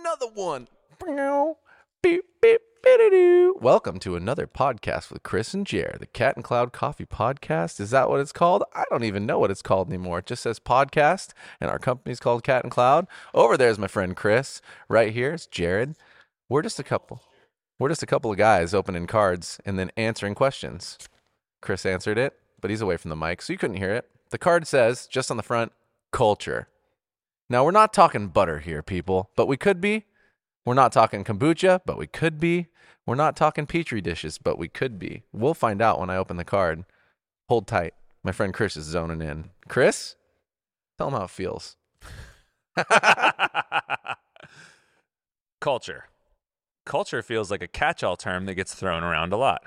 another one. Beep, beep, beep-a-doo. Welcome to another podcast with Chris and Jer, the Cat and Cloud Coffee Podcast. Is that what it's called? I don't even know what it's called anymore. It just says podcast, and our company's called Cat and Cloud. Over there's my friend Chris. Right here is Jared. We're just a couple. We're just a couple of guys opening cards and then answering questions. Chris answered it, but he's away from the mic, so you couldn't hear it. The card says, just on the front, culture. Now, we're not talking butter here, people, but we could be. We're not talking kombucha, but we could be. We're not talking petri dishes, but we could be. We'll find out when I open the card. Hold tight. My friend Chris is zoning in. Chris, tell him how it feels. Culture. Culture feels like a catch all term that gets thrown around a lot.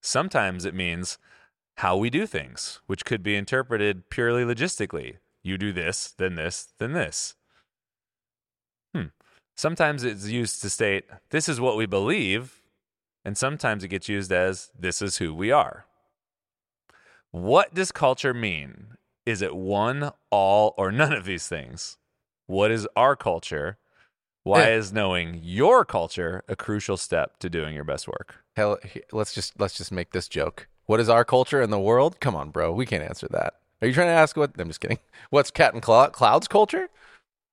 Sometimes it means how we do things, which could be interpreted purely logistically. You do this, then this, then this. Hmm. Sometimes it's used to state, this is what we believe, and sometimes it gets used as, this is who we are. What does culture mean? Is it one, all, or none of these things? What is our culture? Why Yeah. is knowing your culture a crucial step to doing your best work? Hell, let's just let's just make this joke. What is our culture in the world? Come on, bro. We can't answer that. Are you trying to ask what? I'm just kidding. What's Cat and Clou- Cloud's culture?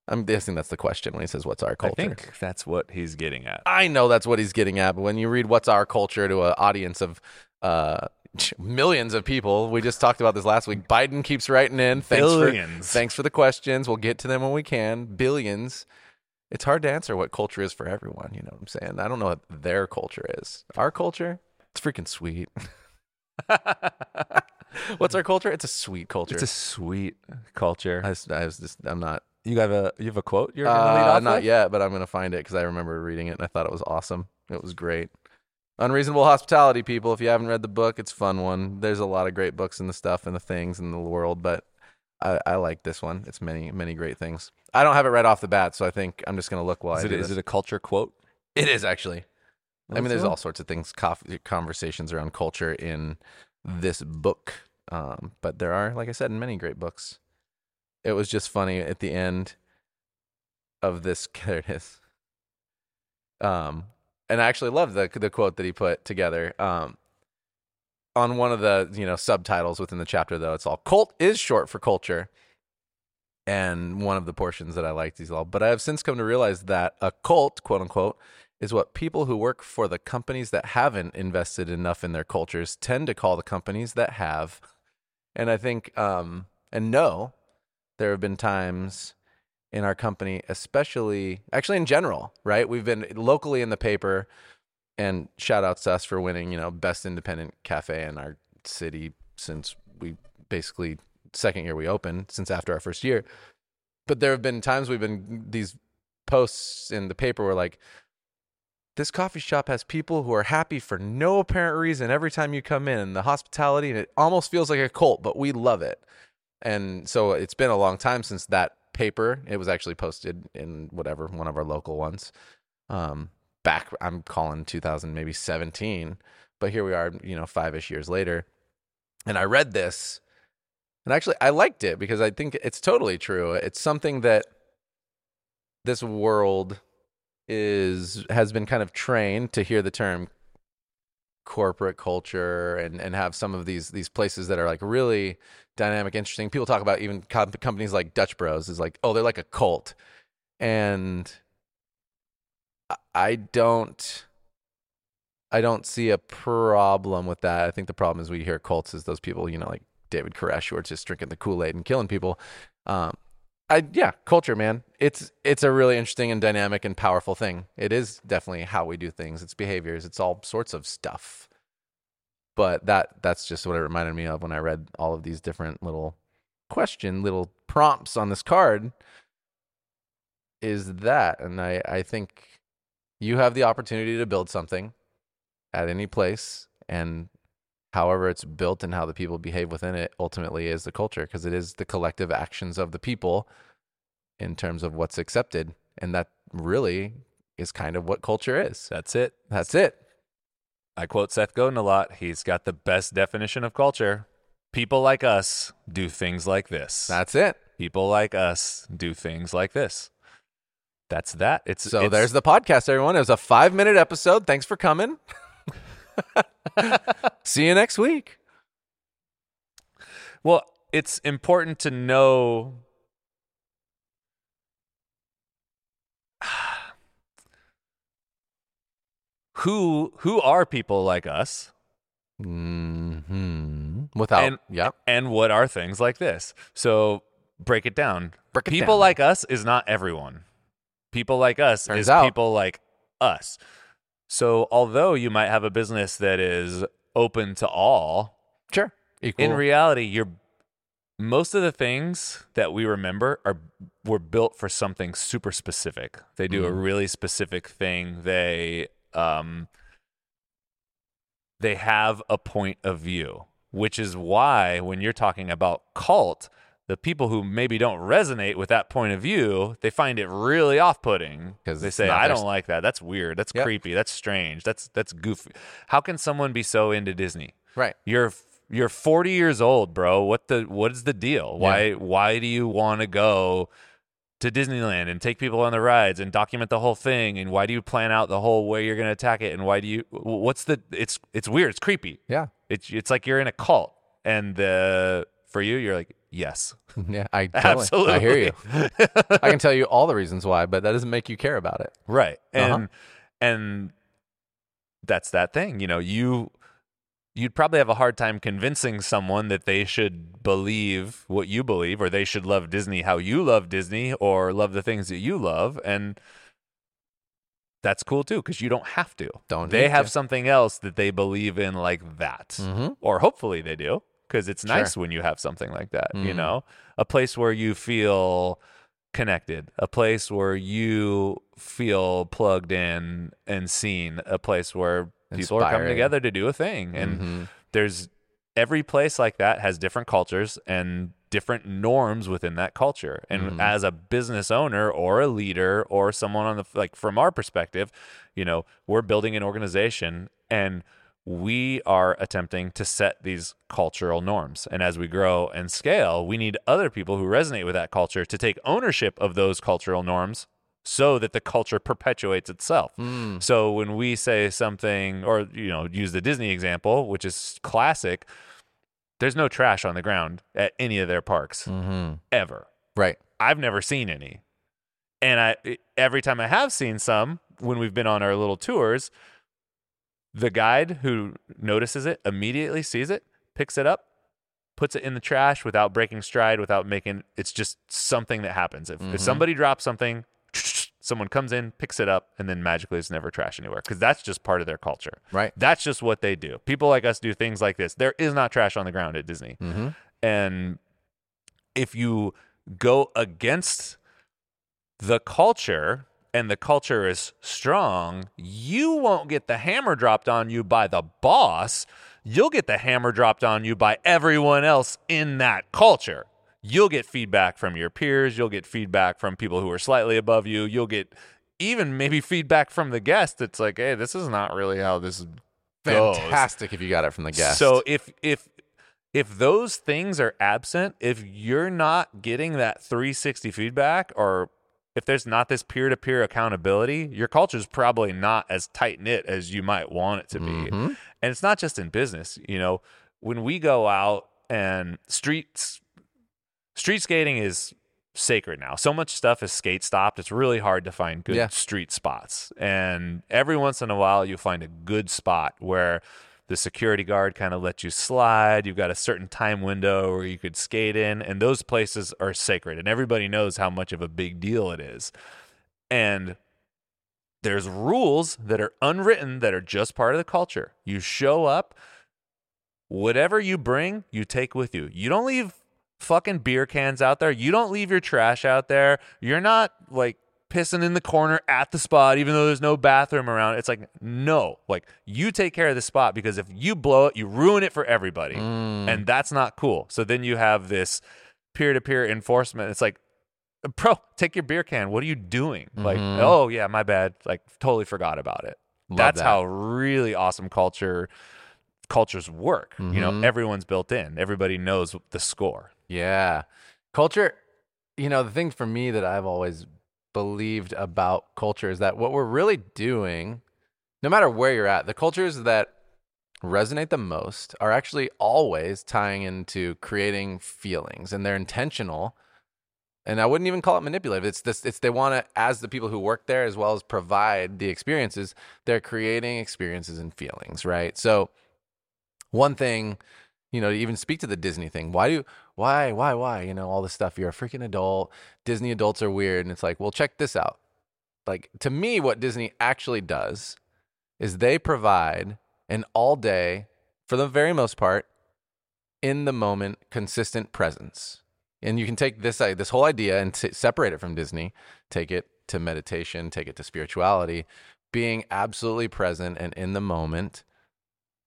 I'm guessing that's the question when he says what's our culture. I think that's what he's getting at. I know that's what he's getting at, but when you read "What's Our Culture" to an audience of uh, millions of people, we just talked about this last week. Biden keeps writing in. Thanks Billions. For, thanks for the questions. We'll get to them when we can. Billions. It's hard to answer what culture is for everyone. You know what I'm saying? I don't know what their culture is. Our culture, it's freaking sweet. What's our culture? It's a sweet culture. It's a sweet culture. I, was, I was just, I'm not You have a you have a quote you're gonna lead uh, not with? yet, but I'm gonna find it because I remember reading it and I thought it was awesome. It was great. Unreasonable Hospitality, people. If you haven't read the book, it's a fun one. There's a lot of great books and the stuff and the things in the world, but I, I like this one. It's many, many great things. I don't have it right off the bat, so I think I'm just gonna look while Is I it do is it a culture quote? it is actually. I mean, there's all sorts of things, conversations around culture in this book. Um, but there are, like I said, in many great books. It was just funny at the end of this. There it is. Um, and I actually love the the quote that he put together. Um, on one of the you know subtitles within the chapter, though, it's all "cult is short for culture." And one of the portions that I liked is all, but I have since come to realize that a cult, quote unquote, is what people who work for the companies that haven't invested enough in their cultures tend to call the companies that have. And I think, um, and no, there have been times in our company, especially, actually in general, right? We've been locally in the paper, and shout outs to us for winning, you know, best independent cafe in our city since we basically second year we opened, since after our first year. But there have been times we've been these posts in the paper were like, this coffee shop has people who are happy for no apparent reason every time you come in. And the hospitality and it almost feels like a cult but we love it. And so it's been a long time since that paper it was actually posted in whatever one of our local ones um back i'm calling 2000 maybe 17 but here we are you know five-ish years later. And i read this and actually i liked it because i think it's totally true. It's something that this world is has been kind of trained to hear the term corporate culture and and have some of these these places that are like really dynamic interesting. People talk about even com- companies like dutch bros is like oh they're like a cult. And I- don't i don't see a problem with that. I think the problem is we hear cults as those people you know like david koresh who are just drinking the kool-aid and killing people. Um I yeah, culture, man. It's it's a really interesting and dynamic and powerful thing. It is definitely how we do things. It's behaviors. It's all sorts of stuff. But that that's just what it reminded me of when I read all of these different little question, little prompts on this card. Is that, and I I think you have the opportunity to build something at any place, and however it's built and how the people behave within it ultimately is the culture because it is the collective actions of the people in terms of what's accepted and that really is kind of what culture is That's it. that's it I quote Seth Godin a lot. He's got the best definition of culture. People like us do things like this. that's it People like us do things like this. That's that. It's So it's- there's the podcast, everyone. It was a five minute episode. Thanks for coming. See you next week. Well, it's important to know who who are people like us hmm Without, And- yep. and what are things like this. So break it down. Break it people down. like us is not everyone. People like us Turns is out. people like us. So although you might have a business that is open to all, Sure. Equal. in reality you're most of the things that we remember are were built for something super specific they do a Mhm. really specific thing they um they have a point of view which is why when you're talking about cult the people who maybe don't resonate with that point of view they find it really off-putting because they say i don't like that that's weird that's Yep. creepy that's strange that's that's goofy how can someone be so into disney right. you're you're 40 years old, bro. What the what is the deal? Why why do you want to go to Disneyland and take people on the rides and document the whole thing? And why do you plan out the whole way you're going to attack it? And why do you what's the it's it's weird. It's creepy. Yeah. It's it's like you're in a cult. And the for you, you're like, yes, Yeah. I totally, absolutely. I hear you. I can tell you all the reasons why, but that doesn't make you care about it. Right. And Uh-huh. and that's that thing. You know, you you'd probably have a hard time convincing someone that they should believe what you believe or they should love Disney how you love Disney or love the things that you love and that's cool too cuz you don't have to. Don't they have to. something else that they believe in like that. Mm-hmm. Or hopefully they do cuz it's Sure. nice when you have something like that, you Mhm. know? A place where you feel connected, a place where you feel plugged in and seen, a place where people are coming together to do a thing. And Mhm. there's every place like that has different cultures and different norms within that culture. And Mhm. as a business owner or a leader or someone on the like from our perspective, you know, we're building an organization and we are attempting to set these cultural norms. And as we grow and scale, we need other people who resonate with that culture to take ownership of those cultural norms so that the culture perpetuates itself. Mm. So when we say something, or you know, use the Disney example, which is classic, there's no trash on the ground at any of their parks Mhm. ever. Right. I've never seen any, and I every time I have seen some when we've been on our little tours, the guide who notices it immediately sees it, picks it up, puts it in the trash without breaking stride, without making. It's just something that happens. If, Mhm. if somebody drops something, someone comes in, picks it up, and then magically it's never trash anywhere because that's just part of their culture. Right. That's just what they do. People like us do things like this. There is not trash on the ground at Disney. Mm-hmm. And if you go against the culture and the culture is strong, you won't get the hammer dropped on you by the boss. You'll get the hammer dropped on you by everyone else in that culture. You'll get feedback from your peers. You'll get feedback from people who are slightly above you. You'll get even maybe feedback from the guest It's like, hey, this is not really how this goes. Fantastic if you got it from the guest. So if if if those things are absent, if you're not getting that 360 feedback or if there's not this peer-to-peer accountability, your culture is probably not as tight knit as you might want it to be. Mhm. And it's not just in business, you know, when we go out and streets street skating is sacred now. So much stuff is skate stopped. It's really hard to find good Yeah. street spots. And every once in a while you'll find a good spot where the security guard kind of lets you slide. You've got a certain time window where you could skate in, and those places are sacred, and everybody knows how much of a big deal it is. And there's rules that are unwritten that are just part of the culture. You show up, whatever you bring, you take with you. You don't leave fucking beer cans out there. You don't leave your trash out there. You're not like pissing in the corner at the spot, even though there's no bathroom around. It's like, no, like you take care of the spot because if you blow it, you ruin it for everybody. Mm. And that's not cool. So then you have this peer to peer enforcement. It's like, bro, take your beer can. What are you doing? Like, Mhm. oh, yeah, my bad. Like, totally forgot about it. Love that's that. how really awesome culture cultures work. You know, Mhm. everyone's built in. Everybody knows the score. Yeah. Culture, you know, the thing for me that I've always believed about culture is that what we're really doing, no matter where you're at, the cultures that resonate the most are actually always tying into creating feelings and they're intentional and I wouldn't even call it manipulative. It's this. It's they want to, as the people who work there, as well as provide the experiences. They're creating experiences and feelings, right? So, one thing, you know, to even speak to the Disney thing. Why do why why why? You know, all this stuff. You're a freaking adult. Disney adults are weird, and it's like, well, check this out. Like to me, what Disney actually does is they provide an all day, for the very most part, in the moment, consistent presence and you can take this uh, this whole idea and t- separate it from Disney, take it to meditation, take it to spirituality, being absolutely present and in the moment.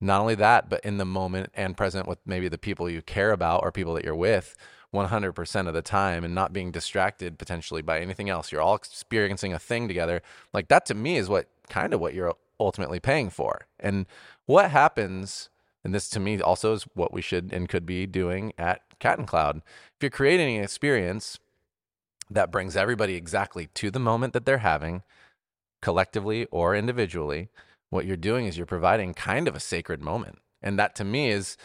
Not only that, but in the moment and present with maybe the people you care about or people that you're with 100% of the time and not being distracted potentially by anything else. You're all experiencing a thing together. Like that to me is what kind of what you're ultimately paying for. And what happens and this to me also is what we should and could be doing at Cat and Cloud. If you're creating an experience that brings everybody exactly to the moment that they're having, collectively or individually, what you're doing is you're providing kind of a sacred moment. And that to me is,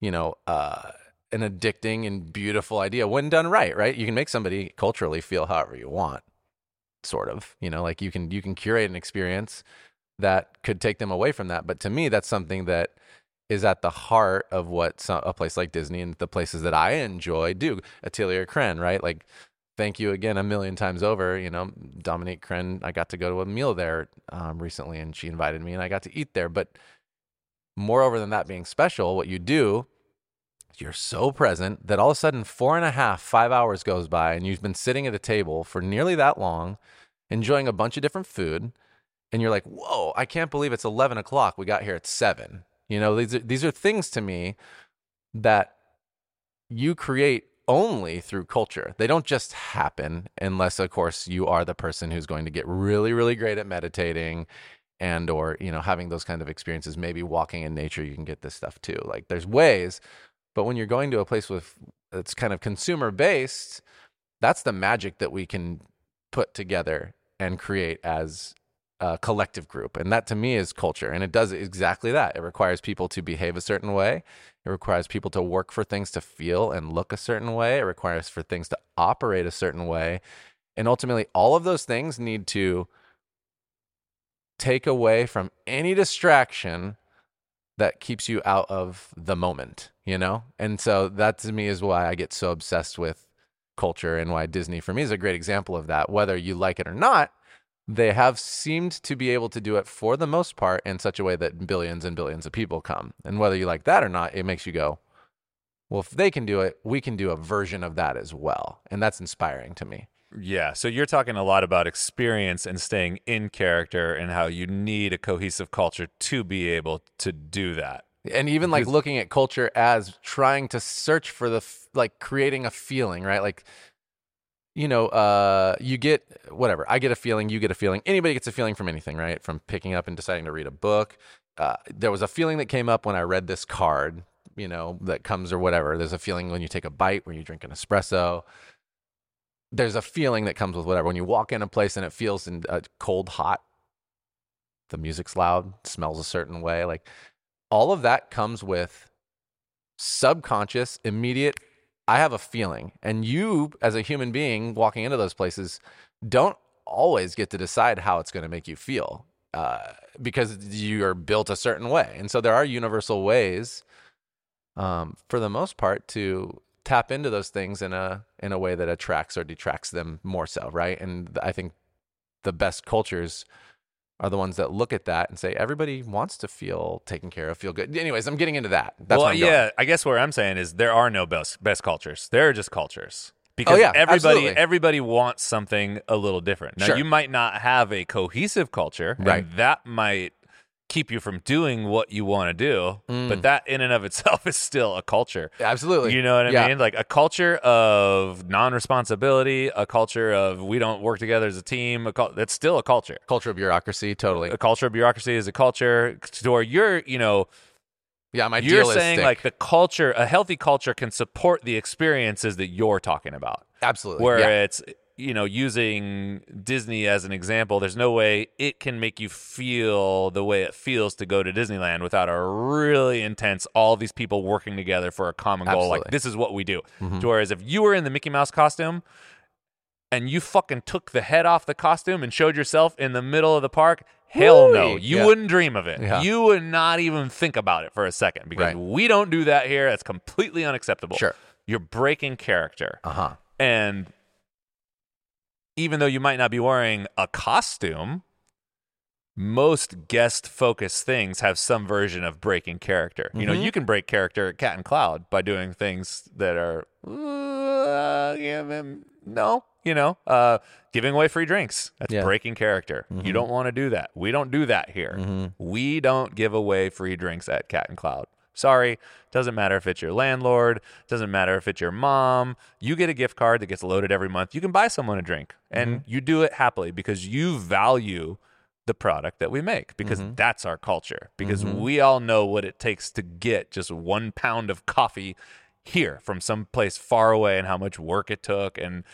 you know, uh, an addicting and beautiful idea when done right, right? You can make somebody culturally feel however you want, sort of. You know, like you can you can curate an experience that could take them away from that. But to me, that's something that is at the heart of what some, a place like Disney and the places that I enjoy do. Atelier Crenn, right? Like, thank you again a million times over. You know, Dominique Crenn, I got to go to a meal there um, recently and she invited me and I got to eat there. But moreover than that being special, what you do, you're so present that all of a sudden four and a half, five hours goes by and you've been sitting at a table for nearly that long, enjoying a bunch of different food. And you're like, whoa, I can't believe it's 11 o'clock. We got here at seven you know, these are, these are things to me that you create only through culture. They don't just happen unless of course you are the person who's going to get really really great at meditating and or, you know, having those kind of experiences, maybe walking in nature you can get this stuff too. Like there's ways, but when you're going to a place with it's kind of consumer based, that's the magic that we can put together and create as uh, collective group. And that to me is culture. And it does exactly that. It requires people to behave a certain way. It requires people to work for things to feel and look a certain way. It requires for things to operate a certain way. And ultimately, all of those things need to take away from any distraction that keeps you out of the moment, you know? And so that to me is why I get so obsessed with culture and why Disney for me is a great example of that. Whether you like it or not, they have seemed to be able to do it for the most part in such a way that billions and billions of people come. And whether you like that or not, it makes you go, well, if they can do it, we can do a version of that as well. And that's inspiring to me. Yeah. So you're talking a lot about experience and staying in character and how you need a cohesive culture to be able to do that. And even like looking at culture as trying to search for the, like creating a feeling, right? Like you know, uh, you get whatever. I get a feeling, you get a feeling. Anybody gets a feeling from anything, right? From picking up and deciding to read a book. Uh, there was a feeling that came up when I read this card, you know, that comes or whatever. There's a feeling when you take a bite, when you drink an espresso. There's a feeling that comes with whatever. When you walk in a place and it feels in, uh, cold, hot, the music's loud, smells a certain way. Like all of that comes with subconscious, immediate I have a feeling. And you, as a human being walking into those places, don't always get to decide how it's going to make you feel uh, because you're built a certain way. And so there are universal ways, um, for the most part, to tap into those things in a in a way that attracts or detracts them more so, right? And I think the best cultures are the ones that look at that and say everybody wants to feel taken care of, feel good. Anyways, I'm getting into that. That's well, yeah. Going. I guess what I'm saying is there are no best best cultures. There are just cultures because oh, yeah, everybody absolutely. everybody wants something a little different. Now Sure. you might not have a cohesive culture, and Right. that might keep you from doing what you want to do. Mm. But that in and of itself is still a culture. Absolutely. You know what I Yeah. mean? Like a culture of non-responsibility, a culture of we don't work together as a team. A cul- that's still a culture. Culture of bureaucracy, totally. A culture of bureaucracy is a culture to where you're, you know, Yeah, my you're saying like the culture, a healthy culture can support the experiences that you're talking about. absolutely. Where yeah. it's you know, using Disney as an example, there's no way it can make you feel the way it feels to go to Disneyland without a really intense, all these people working together for a common goal. Like, this is what we do. To whereas if you were in the Mickey Mouse costume and you fucking took the head off the costume and showed yourself in the middle of the park, hell no. You Yeah. wouldn't dream of it. Yeah. You would not even think about it for a second because Right. we don't do that here. That's completely unacceptable. Sure. You're breaking character. Uh huh. And even though you might not be wearing a costume, most guest focused things have some version of breaking character. You know, Mhm. you can break character at Cat and Cloud by doing things that are, uh, yeah, no, you know, uh, giving away free drinks. That's Yeah. breaking character. You don't want to do that. We don't do that here. Mhm. We don't give away free drinks at Cat and Cloud. Sorry, doesn't matter if it's your landlord, doesn't matter if it's your mom. You get a gift card that gets loaded every month. You can buy someone a drink and mm-hmm. you do it happily because you value the product that we make because mm-hmm. that's our culture. Because mm-hmm. we all know what it takes to get just one pound of coffee here from some place far away and how much work it took and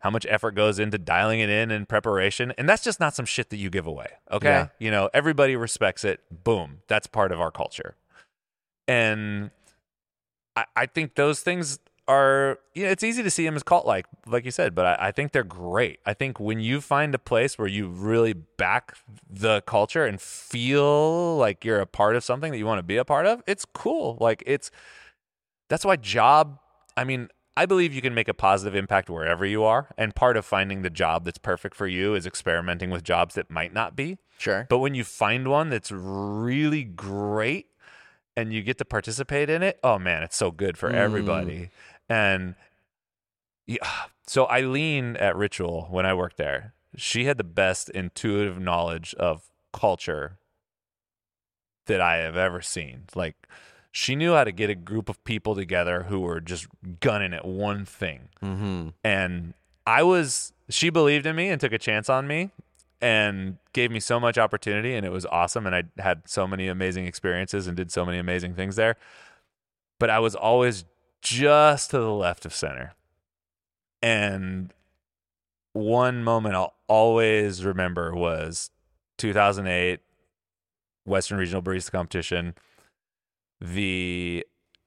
how much effort goes into dialing it in and preparation. And that's just not some shit that you give away. Okay. Yeah. You know, everybody respects it. Boom. That's part of our culture. And I, I think those things are, you know, it's easy to see them as cult like, like you said, but I, I think they're great. I think when you find a place where you really back the culture and feel like you're a part of something that you want to be a part of, it's cool. Like it's, that's why job, I mean, I believe you can make a positive impact wherever you are. And part of finding the job that's perfect for you is experimenting with jobs that might not be. Sure. But when you find one that's really great and you get to participate in it, oh man, it's so good for Mm. everybody. And yeah, so Eileen at Ritual, when I worked there, she had the best intuitive knowledge of culture that I have ever seen. Like, she knew how to get a group of people together who were just gunning at one thing Mm-hmm. and I was she believed in me and took a chance on me and gave me so much opportunity and it was awesome and I had so many amazing experiences and did so many amazing things there. But I was always just to the left of center. And one moment I'll always remember was 2008 Western Regional Barista Competition. The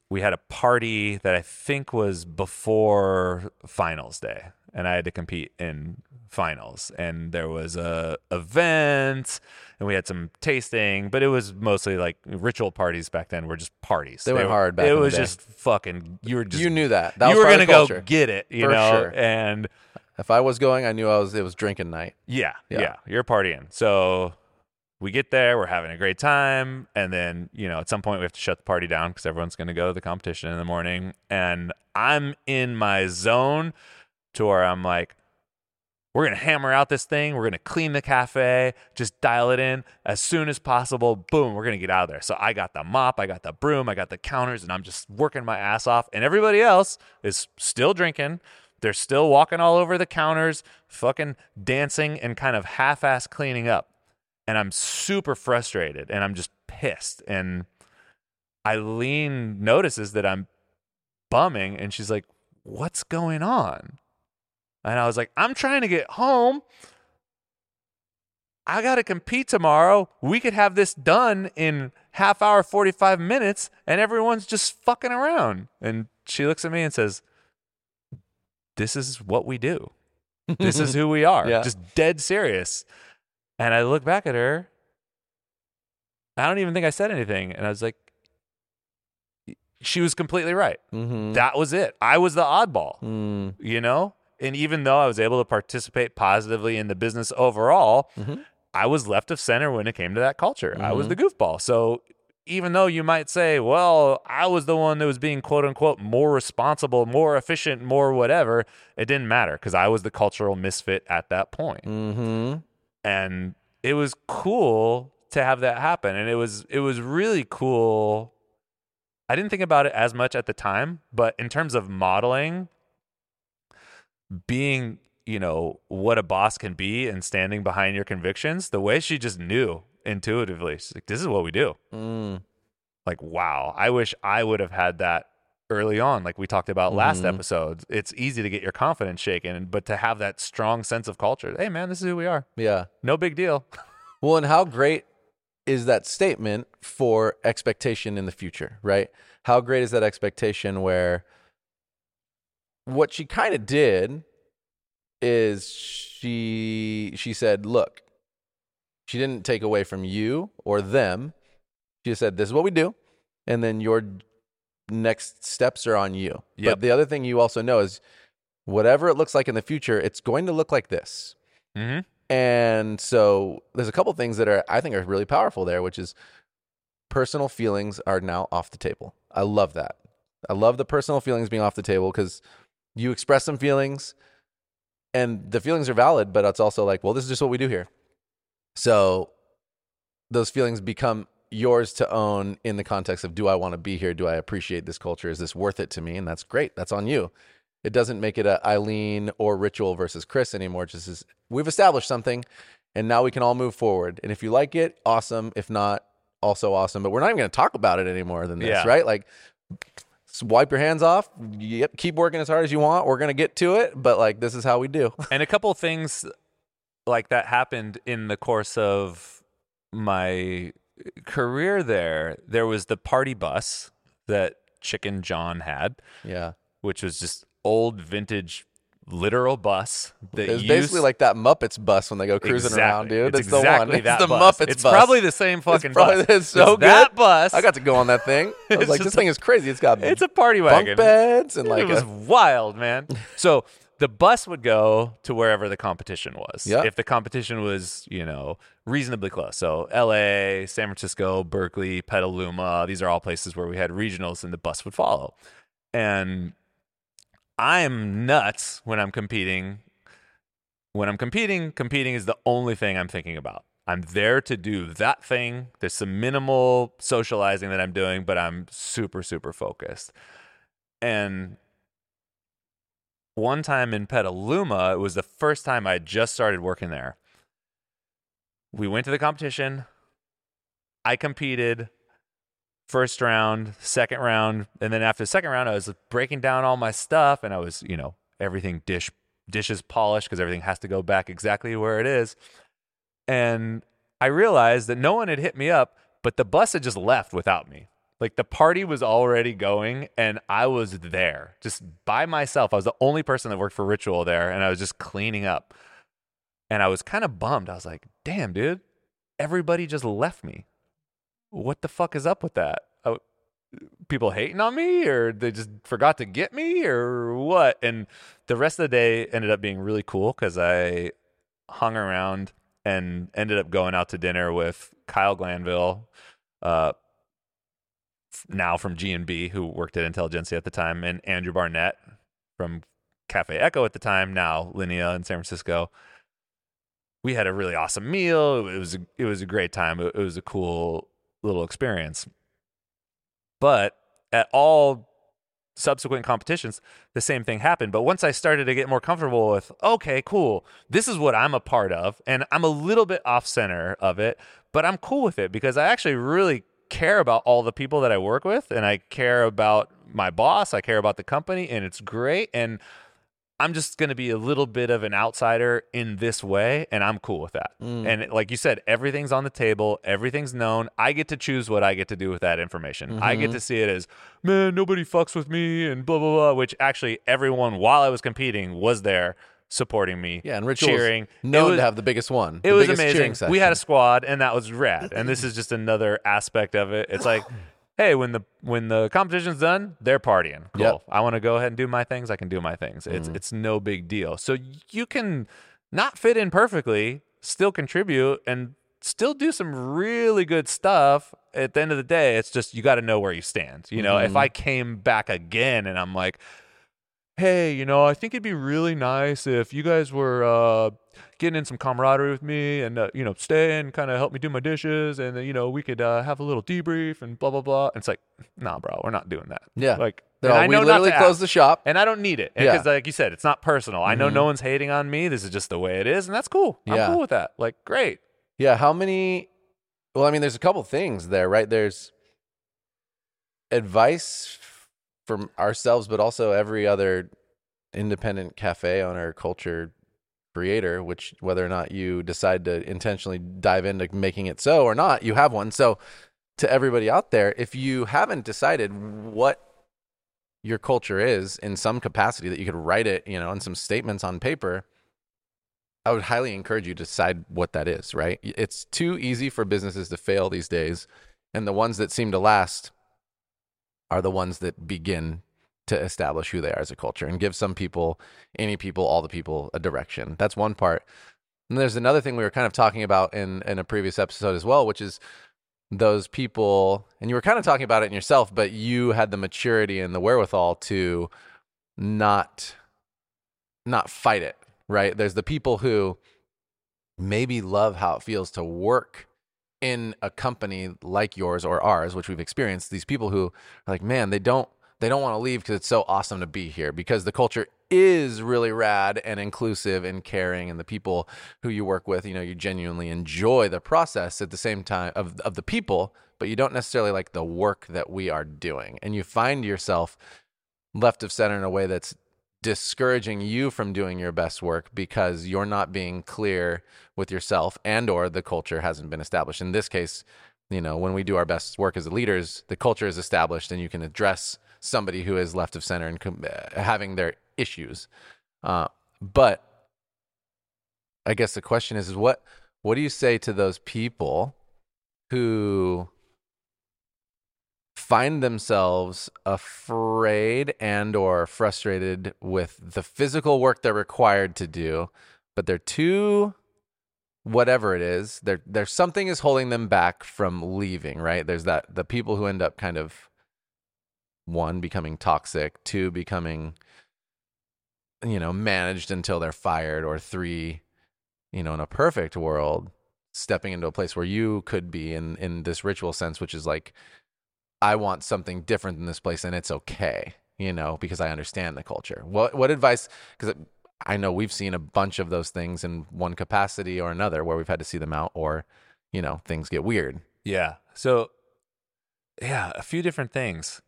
we had a party that I think was before finals day, and I had to compete in finals. And there was a event, and we had some tasting, but it was mostly like ritual parties back then. Were just parties. They went were- hard back It was just fucking. You were just. you knew that. That you were gonna go get it, you For know, sure. and If I was going, I knew I was. It was drinking night. yeah, Yeah. yeah, you're partying. So we get there, we're having a great time, and then you know at some point we have to shut the party down because everyone's going to go to the competition in the morning, and I'm in my zone to where I'm like. We're gonna hammer out this thing. We're gonna clean the cafe, just dial it in as soon as possible. Boom, we're gonna get out of there. So I got the mop, I got the broom, I got the counters, and I'm just working my ass off. And everybody else is still drinking. They're still walking all over the counters, fucking dancing and kind of half ass cleaning up. And I'm super frustrated and I'm just pissed. And Eileen notices that I'm bumming and she's like, What's going on? And I was like, I'm trying to get home. I got to compete tomorrow. We could have this done in half hour, 45 minutes, and everyone's just fucking around. And she looks at me and says, This is what we do. This is who we are. Yeah. Just dead serious. And I look back at her. I don't even think I said anything. And I was like, She was completely right. Mm-hmm. That was it. I was the oddball mm. you know? And even though I was able to participate positively in the business overall, Mhm. I was left of center when it came to that culture. I was Mhm. the goofball. So even though you might say, well, I was the one that was being quote unquote more responsible, more efficient, more whatever, it didn't matter because I was the cultural misfit at that point Mm-hmm. and it was cool to have that happen and it was it was really cool i didn't think about it as much at the time but in terms of modeling being you know what a boss can be and standing behind your convictions the way she just knew intuitively she's like this is what we do Mm. like wow i wish i would have had that early on, like we talked about last Mhm. episode. It's easy to get your confidence shaken, but to have that strong sense of culture, hey man, this is who we are. Yeah. No big deal. Well, and how great is that statement for expectation in the future, right? How great is that expectation where what she kind of did is she she said, "Look, she didn't take away from you or them. She said, "This is what we do." And then your next steps are on you. But the other thing you also know is whatever it looks like in the future, it's going to look like this. Mm-hmm. And so there's a couple things that are I think are really powerful there, which is personal feelings are now off the table. I love that. I love the personal feelings being off the table because you express some feelings and the feelings are valid, but it's also like, well, this is just what we do here. So those feelings become yours to own in the context of do I want to be here? Do I appreciate this culture? Is this worth it to me? And that's great. That's on you. It doesn't make it a Eileen or Ritual versus Chris anymore. It just is we've established something and now we can all move forward. And if you like it, awesome. If not, also awesome. But we're not even going to talk about it anymore than this, Yeah. right? Like wipe your hands off. Yep, keep working as hard as you want. We're going to get to it, but like this is how we do. and a couple of things like that happened in the course of my career there. There was the party bus that Chicken John had, yeah. which was just old vintage literal bus that It was used- basically like that Muppets bus when they go cruising around, dude. It's, It's, the exactly one. That it's the bus. Muppets It's bus. probably the same fucking probably- bus. it's so that good. bus. I got to go on that thing. I was It's like, this a- thing is crazy. It's got It's a party wagon, bunk beds and like it was a, wild, man. So the bus would go to wherever the competition was. Yeah. If the competition was, you know, reasonably close. So LA, San Francisco, Berkeley, Petaluma, these are all places where we had regionals and the bus would follow. And I'm nuts when I'm competing. When I'm competing, competing is the only thing I'm thinking about. I'm there to do that thing. There's some minimal socializing that I'm doing, but I'm super, super focused. And one time in Petaluma, it was the first time I just started working there. We went to the competition. I competed first round, second round, and then after the second round, I was breaking down all my stuff and I was, you know, everything dish dishes polished because everything has to go back exactly where it is. And I realized that no one had hit me up, but the bus had just left without me. Like the party was already going and I was there just by myself. I was the only person that worked for Ritual there and I was just cleaning up. And I was kind of bummed. I was like, damn, dude, everybody just left me. What the fuck is up with that? I, people hating on me or they just forgot to get me or what? And the rest of the day ended up being really cool because I hung around and ended up going out to dinner with Kyle Glanville, uh, now from G&B, who worked at Intelligentsia at the time, and Andrew Barnett from Cafe Ecco at the time, now Linea in San Francisco. We had a really awesome meal. It was a, it was a great time. It, it was a cool little experience. But at all subsequent competitions, the same thing happened. But once I started to get more comfortable with, okay, cool, this is what I'm a part of, and I'm a little bit off center of it, but I'm cool with it because I actually really care about all the people that I work with, and I care about my boss, I care about the company, and it's great. And I'm just going to be a little bit of an outsider in this way, and I'm cool with that. Mm. And like you said, everything's on the table, everything's known. I get to choose what I get to do with that information. I get Mhm. to see it as, man, nobody fucks with me, and blah, blah, blah, which actually everyone while I was competing was there supporting me, yeah, and Ritual's cheering. Known was- to have the biggest one. it the was amazing. We had a squad, and that was rad. And this is just another aspect of it. It's like, hey, when the when the competition's done, they're partying. Cool. Yep. I want to go ahead and do my things. I can do my things. It's Mhm. it's no big deal. So you can not fit in perfectly, still contribute, and still do some really good stuff. At the end of the day, it's just you got to know where you stand. You know, if Mhm. I came back again and I'm like, hey, you know, I think it'd be really nice if you guys were uh, getting in some camaraderie with me and, uh, you know, stay and kind of help me do my dishes and, you know, we could uh, have a little debrief and blah, blah, blah. And it's like, nah, bro, we're not doing that. Yeah. Like, and I we know not literally to closed ask. the shop. And I don't need it. Yeah. Because, like you said, it's not personal. I know Mhm. no one's hating on me. This is just the way it is. And that's cool. I'm Yeah. cool with that. Like, great. Yeah, how many? Well, I mean, there's a couple things there, right? There's advice for ourselves, but also every other independent cafe owner, culture creator, which whether or not you decide to intentionally dive into making it so or not, you have one. So to everybody out there, if you haven't decided what your culture is in some capacity that you could write it, you know, in some statements on paper, I would highly encourage you to decide what that is, right? It's too easy for businesses to fail these days, and the ones that seem to last are the ones that begin to establish who they are as a culture and give some people, any people, all the people a direction. That's one part. And there's another thing we were kind of talking about in in a previous episode as well, which is those people, and you were kind of talking about it in yourself, but you had the maturity and the wherewithal to not not fight it, right? There's the people who maybe love how it feels to work in a company like yours or ours, which we've experienced. These people who are like, man, they don't they don't want to leave because it's so awesome to be here because the culture is really rad and inclusive and caring and the people who you work with you know you genuinely enjoy the process at the same time of of the people but you don't necessarily like the work that we are doing and you find yourself left of center in a way that's discouraging you from doing your best work because you're not being clear with yourself and or the culture hasn't been established in this case you know when we do our best work as leaders the culture is established and you can address somebody who is left of center and com- uh, having their issues. Uh, but I guess the question is, is what what do you say to those people who find themselves afraid and or frustrated with the physical work they're required to do, but they're too whatever it is, there there's something is holding them back from leaving, right? There's that the people who end up kind of one becoming toxic, two becoming you know managed until they're fired or three you know in a perfect world stepping into a place where you could be in in this ritual sense which is like I want something different than this place and it's okay you know because I understand the culture. What what advice cuz I know we've seen a bunch of those things in one capacity or another where we've had to see them out or you know things get weird. Yeah. So yeah a few different things.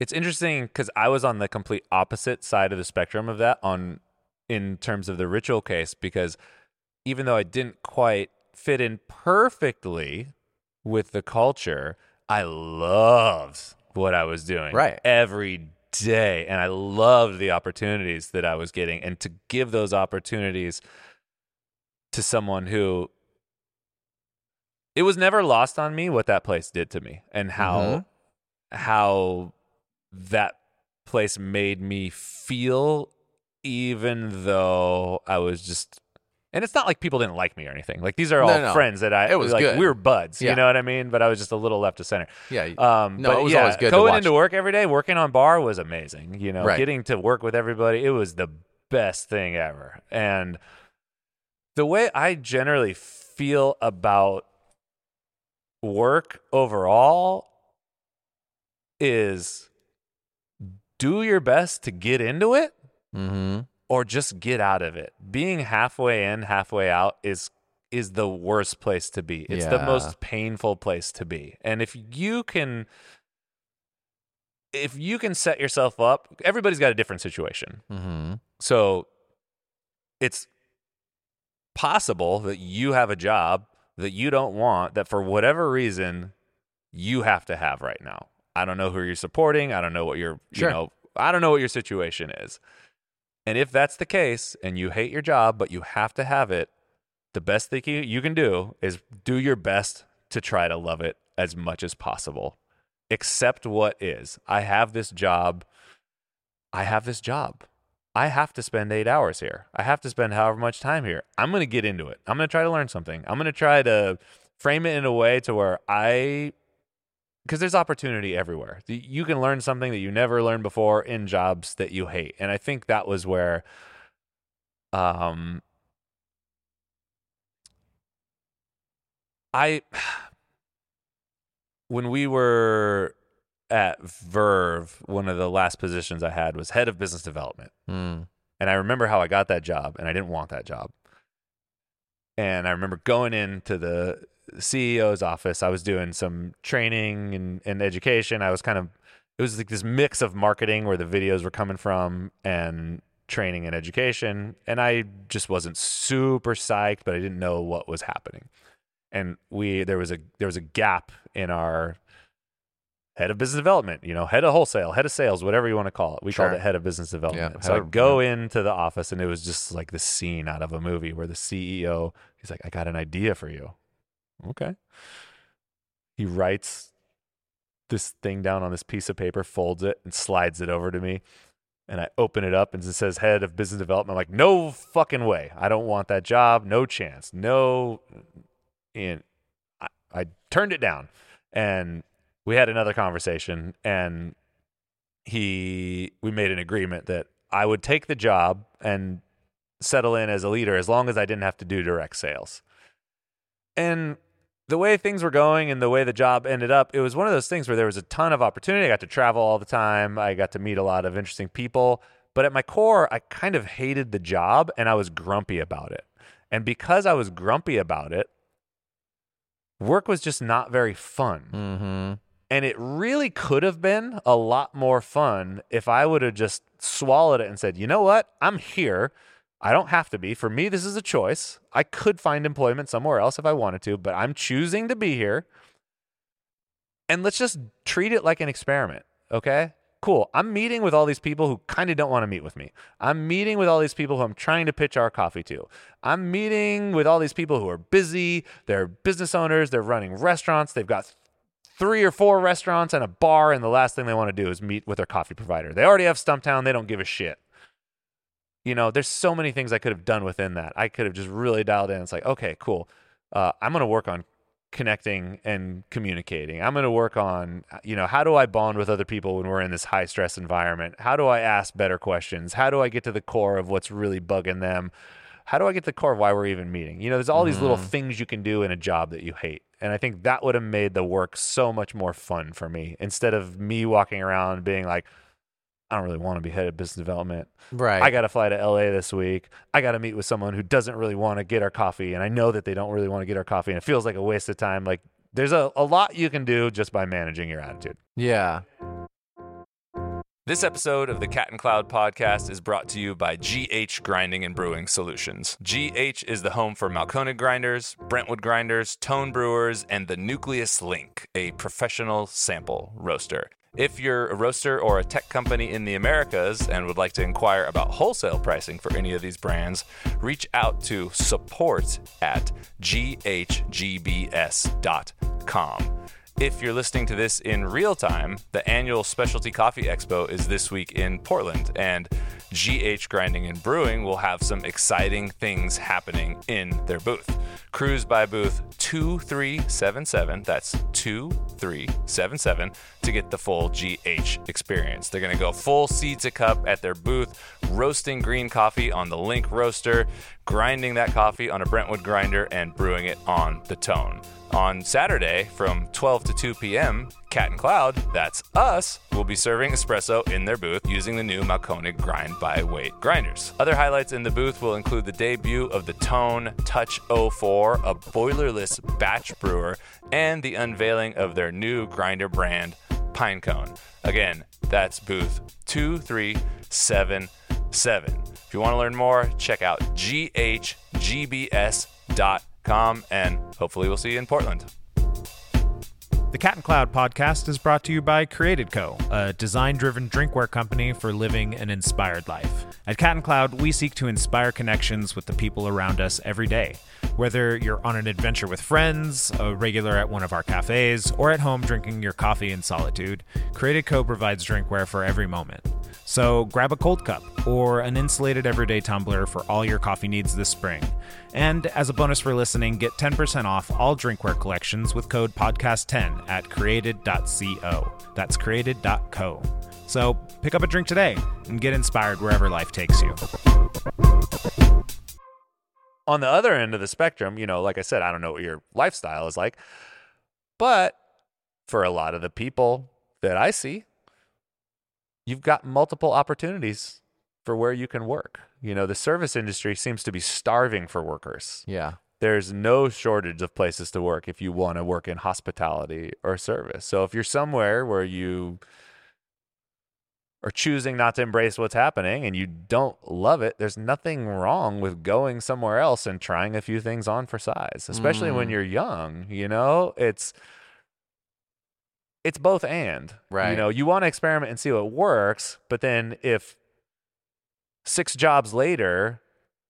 It's interesting because I was on the complete opposite side of the spectrum of that on in terms of the ritual case because even though I didn't quite fit in perfectly with the culture, I loved what I was doing right every day and I loved the opportunities that I was getting and to give those opportunities to someone who it was never lost on me what that place did to me and how mm-hmm. how that place made me feel, even though I was just. And it's not like people didn't like me or anything. Like these are all No, no. friends that I. It was like good. we were buds. Yeah. You know what I mean? But I was just a little left of center. yeah Um, No, but it was yeah, always good to Going watch. into work every day, working on bar was amazing. You know, Right. getting to work with everybody, it was the best thing ever. And the way I generally feel about work overall is do your best to get into it mm-hmm or just get out of it. Being halfway in, halfway out is is the worst place to be. It's the most painful place to be. And if you can if you can set yourself up, everybody's got a different situation. mm-hmm So it's possible that you have a job that you don't want that for whatever reason you have to have right now. I don't know who you're supporting. I don't know what your Sure. you know, I don't know what your situation is. And if that's the case and you hate your job but you have to have it, the best thing you can do is do your best to try to love it as much as possible. Accept what is. I have this job. I have this job. I have to spend eight hours here. I have to spend however much time here. I'm going to get into it. I'm going to try to learn something. I'm going to try to frame it in a way to where I, because there's opportunity everywhere. You can learn something that you never learned before in jobs that you hate. And I think that was where, um, I, when we were at Verve, one of the last positions I had was head of business development. mm. And I remember how I got that job, and I didn't want that job. And I remember going into the CEO's office. I was doing some training and, and education. I was kind of it was like this mix of marketing where the videos were coming from and training and education. And I just wasn't super psyched, but I didn't know what was happening. And we there was a there was a gap in our head of business development, you know, head of wholesale, head of sales, whatever you want to call it. We Sure. called it head of business development. Yeah, so I go into the office and it was just like the scene out of a movie where the CEO, he's like, I got an idea for you. Okay. He writes this thing down on this piece of paper, folds it, and slides it over to me. And I open it up and it says head of business development. I'm like, no fucking way. I don't want that job. No chance. No. And I, I turned it down. And we had another conversation and he we made an agreement that I would take the job and settle in as a leader as long as I didn't have to do direct sales. And the way things were going and the way the job ended up, it was one of those things where there was a ton of opportunity. I got to travel all the time. I got to meet a lot of interesting people. But at my core, I kind of hated the job and I was grumpy about it. And because I was grumpy about it, work was just not very fun. Mm-hmm. And it really could have been a lot more fun if I would have just swallowed it and said, you know what? I'm here. I don't have to be. For me, this is a choice. I could find employment somewhere else if I wanted to, but I'm choosing to be here. And let's just treat it like an experiment. Okay. Cool. I'm meeting with all these people who kind of don't want to meet with me. I'm meeting with all these people who I'm trying to pitch our coffee to. I'm meeting with all these people who are busy. They're business owners. They're running restaurants. They've got three or four restaurants and a bar, and the last thing they want to do is meet with their coffee provider. They already have Stumptown. They don't give a shit. You know, there's so many things I could have done within that. I could have just really dialed in. It's like, okay, cool. Uh, I'm going to work on connecting and communicating. I'm going to work on, you know, how do I bond with other people when we're in this high stress environment? How do I ask better questions? How do I get to the core of what's really bugging them? How do I get to the core of why we're even meeting? You know, there's all these little things you can do in a job that you hate. And I think that would have made the work so much more fun for me instead of me walking around being like, I don't really want to be head of business development. Right. I got to fly to LA this week. I got to meet with someone who doesn't really want to get our coffee. And I know that they don't really want to get our coffee. And it feels like a waste of time. Like there's a, a lot you can do just by managing your attitude. yeah. This episode of the Cat and Cloud podcast is brought to you by GH Grinding and Brewing Solutions. GH is the home for Mahlkonig grinders, Bentwood grinders, Tone brewers, and the Nucleus Link, a professional sample roaster. If you're a roaster or a tech company in the Americas and would like to inquire about wholesale pricing for any of these brands, reach out to support at ghgbs.com. If you're listening to this in real time, the annual Specialty Coffee Expo is this week in Portland, and GH Grinding and Brewing will have some exciting things happening in their booth. Cruise by booth 2377, that's 2377, to get the full GH experience. They're going to go full seed to cup at their booth, roasting green coffee on the Link roaster, grinding that coffee on a Bentwood grinder, and brewing it on the Tone. On Saturday from 12 to 2 p.m., Cat and Cloud, that's us, will be serving espresso in their booth using the new Mahlkonig grind by weight grinders. Other highlights in the booth will include the debut of the Tone Touch 04, a boilerless batch brewer, and the unveiling of their new grinder brand, Pinecone. Again, that's booth 2377. If you want to learn more, check out ghgbs.com and hopefully we'll see you in Portland. The Cat and Cloud podcast is brought to you by Created Co., a design driven drinkware company for living an inspired life. At Cat and Cloud, we seek to inspire connections with the people around us every day. Whether you're on an adventure with friends, a regular at one of our cafes, or at home drinking your coffee in solitude, Created Co. provides drinkware for every moment. So grab a cold cup or an insulated everyday tumbler for all your coffee needs this spring. And as a bonus for listening, get 10% off all drinkware collections with code podcast10 at created.co. That's created.co. So pick up a drink today and get inspired wherever life takes you. on the other end of the spectrum, you know, like I said, I don't know what your lifestyle is like, but for a lot of the people that I see, you've got multiple opportunities for where you can work. You know, the service industry seems to be starving for workers. Yeah. There's no shortage of places to work if you want to work in hospitality or service. So if you're somewhere where you are choosing not to embrace what's happening and you don't love it, there's nothing wrong with going somewhere else and trying a few things on for size, especially when Mm. you're young, you know? It's it's both and. Right. You know, you want to experiment and see what works, but then if six jobs later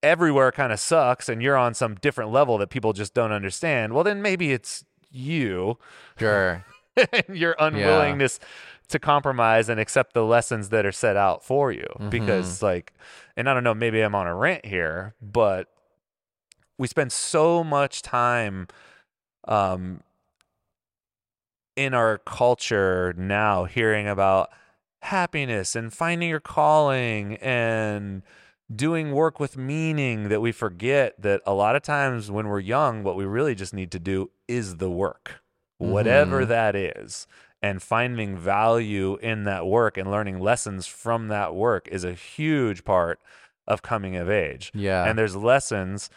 everywhere kind of sucks and you're on some different level that people just don't understand, well then maybe it's you Sure. and your unwillingness to compromise and accept the lessons that are set out for you because like and i don't know maybe i'm on a rant here but we spend so much time um in our culture now hearing about happiness and finding your calling and doing work with meaning that we forget that a lot of times when we're young what we really just need to do is the work whatever Mhm. that is and finding value in that work and learning lessons from that work is a huge part of coming of age Yeah. and there's lessons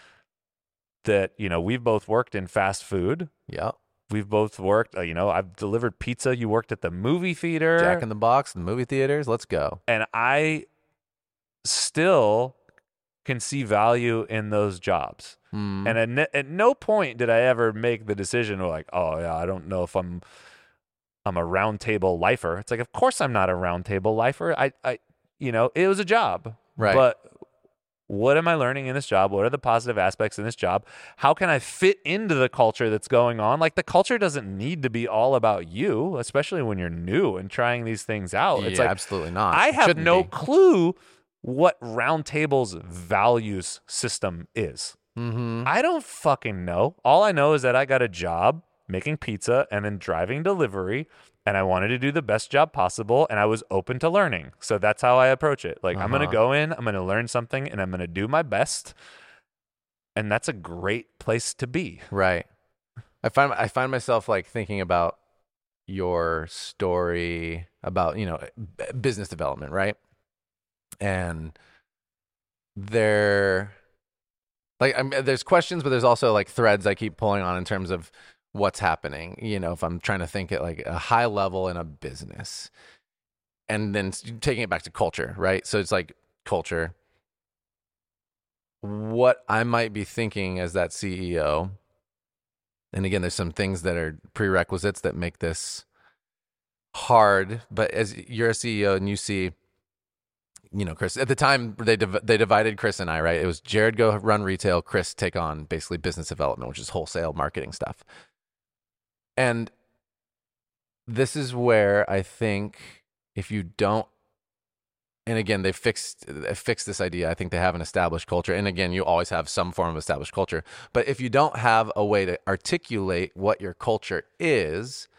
that you know we've both worked in fast food yep. We've both worked uh, you know i've delivered pizza you worked at the movie theater Jack in the Box, the movie theaters. Let's go. and I still can see value in those jobs. Mm. And at, ne- at no point did I ever make the decision of like, oh yeah, I don't know if I'm I'm a round table lifer. It's like, of course I'm not a round table lifer. I, I you know, it was a job. Right. But what am I learning in this job? What are the positive aspects in this job? How can I fit into the culture that's going on? Like the culture doesn't need to be all about you, especially when you're new and trying these things out. yeah, It's like absolutely not. I have no be. clue what Roundtable's values system is. Mm-hmm. I don't fucking know. All I know is that I got a job making pizza and then driving delivery and I wanted to do the best job possible and I was open to learning. So that's how I approach it. Like I'm going to Uh-huh. go in, I'm going to learn something and I'm going to do my best. And that's a great place to be. Right. I find I find myself like thinking about your story about you know business development, right? And there, like, I'm, there's questions, but there's also like threads I keep pulling on in terms of what's happening. You know, if I'm trying to think at like a high level in a business, and then taking it back to culture, right? So it's like culture. What I might be thinking as that CEO and again there's some things that are prerequisites that make this hard but as you're a ceo and you see you know chris at the time they div- they divided chris and i right it was jared go run retail chris take on basically business development which is wholesale marketing stuff and this is where i think if you don't and again they fixed fixed this idea. I think they have an established culture. And again you always have some form of established culture. But if you don't have a way to articulate what your culture is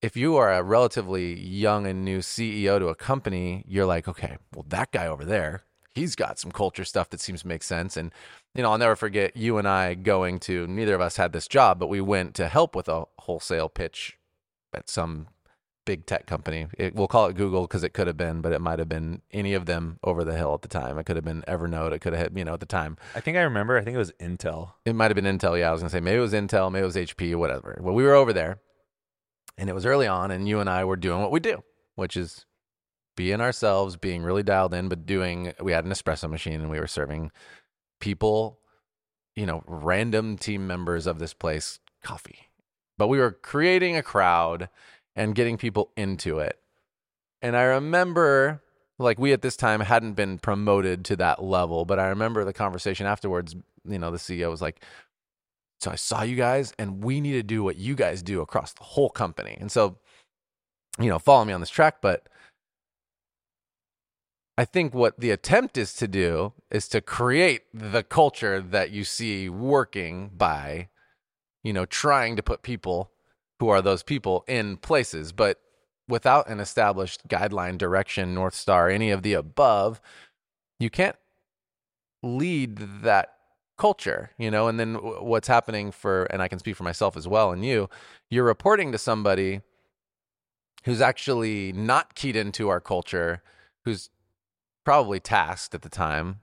if you are a relatively young and new ceo to a company you're like okay well that guy over there he's got some culture stuff that seems to make sense. And you know i'll never forget you and i going to neither of us had this job but we went to help with a wholesale pitch at some big tech company. It, we'll call it Google because it could have been, but it might have been any of them over the hill at the time. It could have been Evernote. It could have, you know, at the time. I think I remember, I think it was Intel. It might have been Intel. Yeah, I was gonna say maybe it was Intel, maybe it was HP, whatever. Well, we were over there, and it was early on, and you and I were doing what we do, which is being ourselves, being really dialed in, but doing. We had an espresso machine, and we were serving people, you know, random team members of this place coffee. But we were creating a crowd and getting people into it. And I remember, like, we at this time hadn't been promoted to that level, but I remember the conversation afterwards. You know, the CEO was like, So I saw you guys, and we need to do what you guys do across the whole company. And so, you know, follow me on this track, but I think what the attempt is to do is to create the culture that you see working by, you know, trying to put people who are those people in places, but without an established guideline, direction, North Star, any of the above, you can't lead that culture, you know? And then what's happening for, and I can speak for myself as well, and you, you're reporting to somebody who's actually not keyed into our culture, who's probably tasked at the time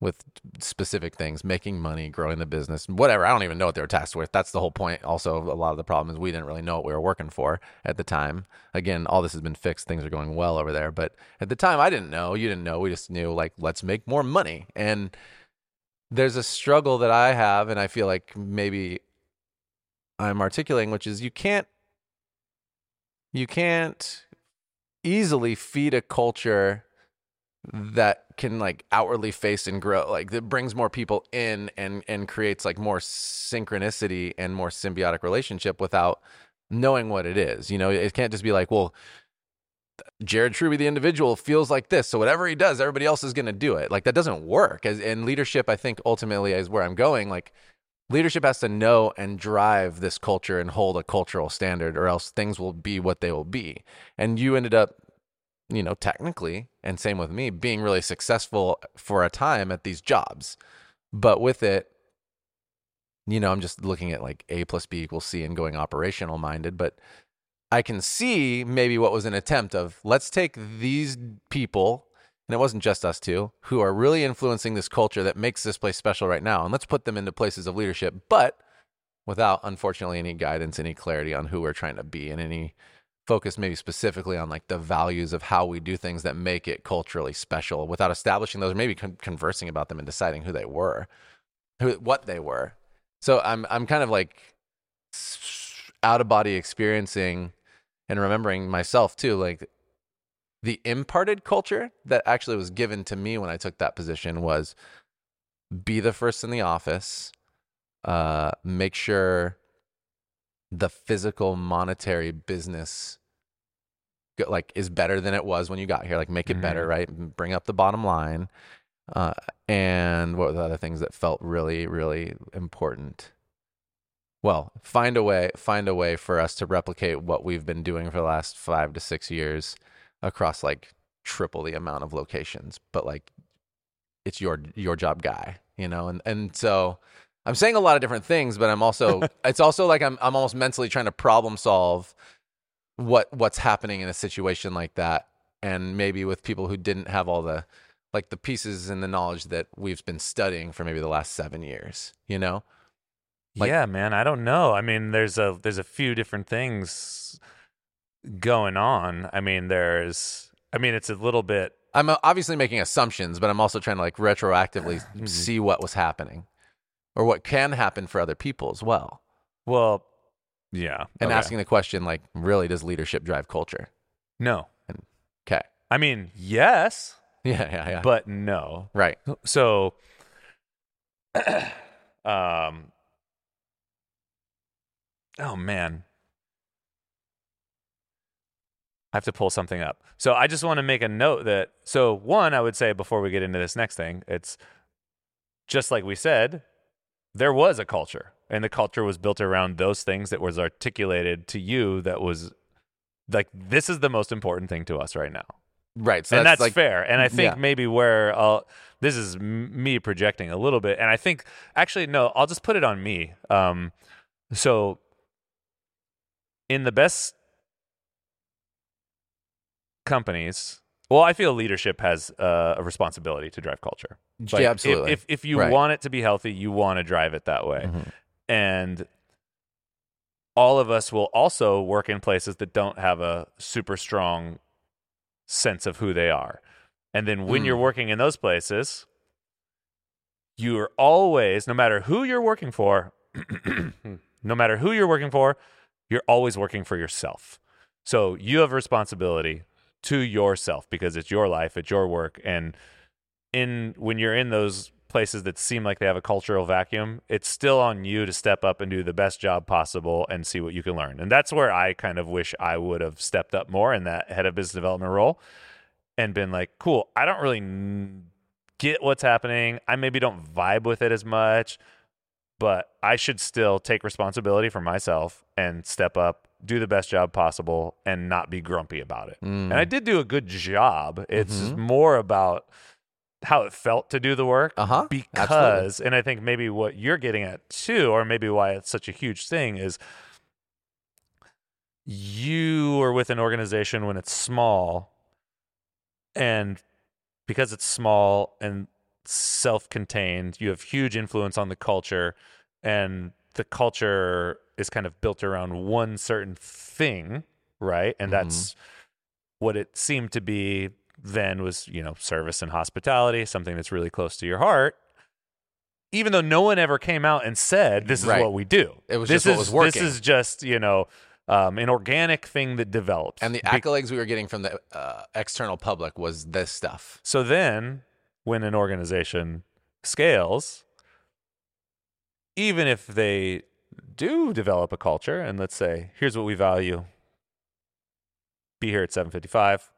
with specific things, making money, growing the business, whatever. I don't even know what they were tasked with. That's the whole point. Also, a lot of the problem is we didn't really know what we were working for at the time. Again, all this has been fixed. Things are going well over there. But at the time, I didn't know. You didn't know. We just knew, like, let's make more money. And there's a struggle that I have, and I feel like maybe I'm articulating, which is you can't, you can't easily feed a culture that can like outwardly face and grow like that brings more people in and and creates like more synchronicity and more symbiotic relationship without knowing what it is you know? It can't just be like well jared truby the individual feels like this so whatever he does everybody else is going to do it. Like that doesn't work As, and leadership i think ultimately is where i'm going like leadership has to know and drive this culture and hold a cultural standard or else things will be what they will be. And you ended up you know, technically, and same with me, being really successful for a time at these jobs. But with it, you know, I'm just looking at like A plus B equals C and going operational minded. But I can see maybe what was an attempt of let's take these people, and it wasn't just us two, who are really influencing this culture that makes this place special right now, and let's put them into places of leadership, but without, unfortunately, any guidance, any clarity on who we're trying to be, and any focus maybe specifically on like the values of how we do things that make it culturally special without establishing those or maybe con- conversing about them and deciding who they were who what they were. So i'm i'm kind of like out of body experiencing and remembering myself too like the imparted culture that actually was given to me when i took that position was be the first in the office uh, make sure the physical monetary business like is better than it was when you got here like make it mm-hmm. better right bring up the bottom line uh, and what were the other things that felt really really important well find a way find a way for us to replicate what we've been doing for the last five to six years across like triple the amount of locations but like it's your your job guy you know and and so I'm saying a lot of different things, but I'm also it's also like I'm I'm almost mentally trying to problem solve what what's happening in a situation like that and maybe with people who didn't have all the like the pieces and the knowledge that we've been studying for maybe the last 7 years, you know? Like, yeah, man, I don't know. I mean, there's a there's a few different things going on. I mean, there's I mean, it's a little bit I'm uh, obviously making assumptions, but I'm also trying to like retroactively mm-hmm. see what was happening or what can happen for other people as well. Well, yeah. And okay. asking the question, like, really, does leadership drive culture? No. And, okay. I mean, yes. Yeah, yeah, yeah. But no. Right. So, um, oh man, I have to pull something up. So I just want to make a note that so one, I would say before we get into this next thing, it's just like we said, there was a culture and the culture was built around those things that was articulated to you that was like this is the most important thing to us right now right so and that's, that's like, fair and i think yeah. maybe where I'll, this is m- me projecting a little bit and i think actually no i'll just put it on me um, so in the best companies well, I feel leadership has uh, a responsibility to drive culture. Like yeah, absolutely. If, if, if you right. want it to be healthy, you want to drive it that way. Mm-hmm. And all of us will also work in places that don't have a super strong sense of who they are. And then when mm. you're working in those places, you're always, no matter who you're working for, no matter who you're working for, you're always working for yourself. So you have a responsibility to yourself because it's your life, it's your work, and in when you're in those places that seem like they have a cultural vacuum, it's still on you to step up and do the best job possible and see what you can learn. And that's where I kind of wish I would have stepped up more in that head of business development role and been like, cool, I don't really get what's happening. I maybe don't vibe with it as much, but I should still take responsibility for myself and step up do the best job possible and not be grumpy about it. Mm. And I did do a good job. It's mm-hmm. more about how it felt to do the work uh-huh. because Absolutely. and I think maybe what you're getting at too or maybe why it's such a huge thing is you are with an organization when it's small and because it's small and self-contained. You have huge influence on the culture, and the culture is kind of built around one certain thing, right? And that's what it seemed to be then was you know service and hospitality, something that's really close to your heart. Even though no one ever came out and said this is Right. what we do, It was this just what is was working. this is just you know um, an organic thing that developed. And the accolades we were getting from the uh, external public was this stuff. So then, when an organization scales, even if they do develop a culture, and let's say, here's what we value be here at 755,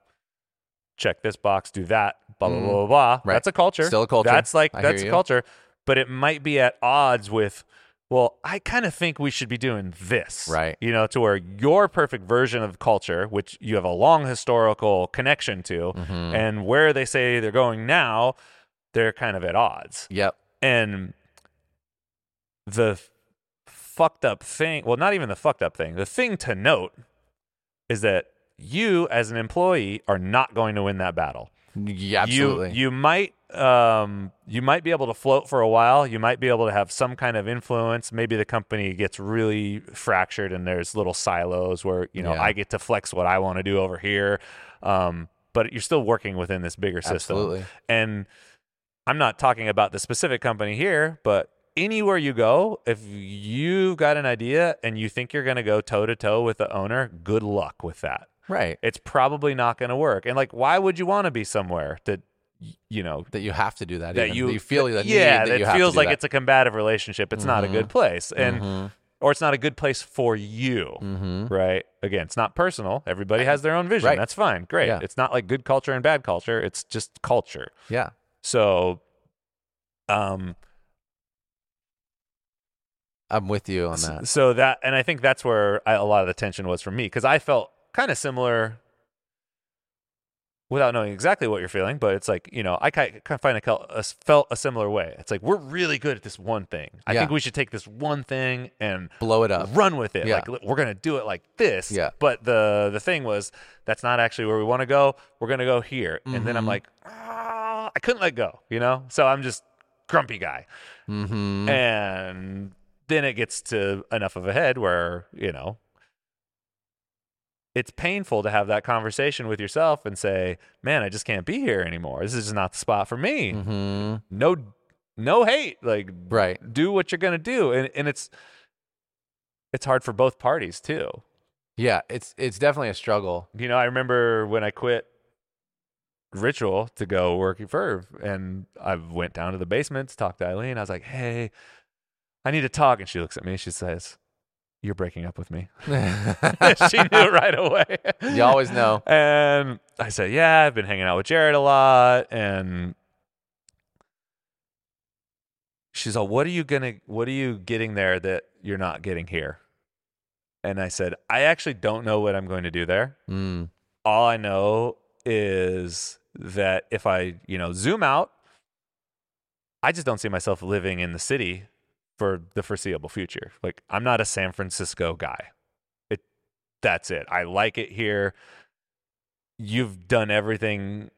check this box, do that, blah, blah, Mm. blah, blah, blah. Right. That's a culture. Still a culture. That's like, I that's a you. culture. But it might be at odds with, well, I kind of think we should be doing this. Right. You know, to where your perfect version of culture, which you have a long historical connection to, Mm-hmm. and where they say they're going now, they're kind of at odds. Yep. And the fucked up thing, well, not even the fucked up thing, the thing to note is that you as an employee are not going to win that battle. Yeah, absolutely. You you might um you might be able to float for a while. You might be able to have some kind of influence. Maybe the company gets really fractured and there's little silos where you know Yeah. I get to flex what I want to do over here. Um, but you're still working within this bigger system. Absolutely. And I'm not talking about the specific company here, but anywhere you go, if you've got an idea and you think you're going to go toe to toe with the owner, good luck with that right. it's probably not going to work. And like, why would you want to be somewhere that you know That you have to do that. that even. you you feel that yeah need, that, you have feels like that. it's a combative relationship. It's not a good place, and Mhm. or it's not a good place for you. Mhm. Right? Again, it's not personal. Everybody has their own vision. Right. That's fine. Great. Yeah. It's not like good culture and bad culture. It's just culture. Yeah. So, um, I'm with you on that. So that, and I think that's where I, a lot of the tension was for me because I felt kind of similar without knowing exactly what you're feeling, but it's like, you know, I kind of find I felt a similar way. It's like, we're really good at this one thing. I Yeah. think we should take this one thing and Blow it up. run with it. Yeah. Like, we're going to do it like this. Yeah. But the, the thing was, that's not actually where we want to go. We're going to go here. And then I'm Mhm. like, ah, I couldn't let go, you know? So I'm just grumpy guy Mm-hmm. and then it gets to enough of a head where you know it's painful to have that conversation with yourself and say man i just can't be here anymore this is just not the spot for me Mm-hmm. no no hate like Right. do what you're gonna do and, and it's it's hard for both parties too Yeah. It's it's definitely a struggle. you know i remember when i quit ritual to go work at Verve and I went down to the basement to talk to Eileen. I was like, hey, I need to talk. And she looks at me she says, You're breaking up with me. she knew right away. You always know. And I said, Yeah, I've been hanging out with Jared a lot. And she's all, What are you gonna what are you getting there that you're not getting here? And I said, I actually don't know what I'm going to do there Mm. all I know is that if I, you know, zoom out, I just don't see myself living in the city for the foreseeable future. Like I'm not a San Francisco guy. It that's it. I like it here. You've done everything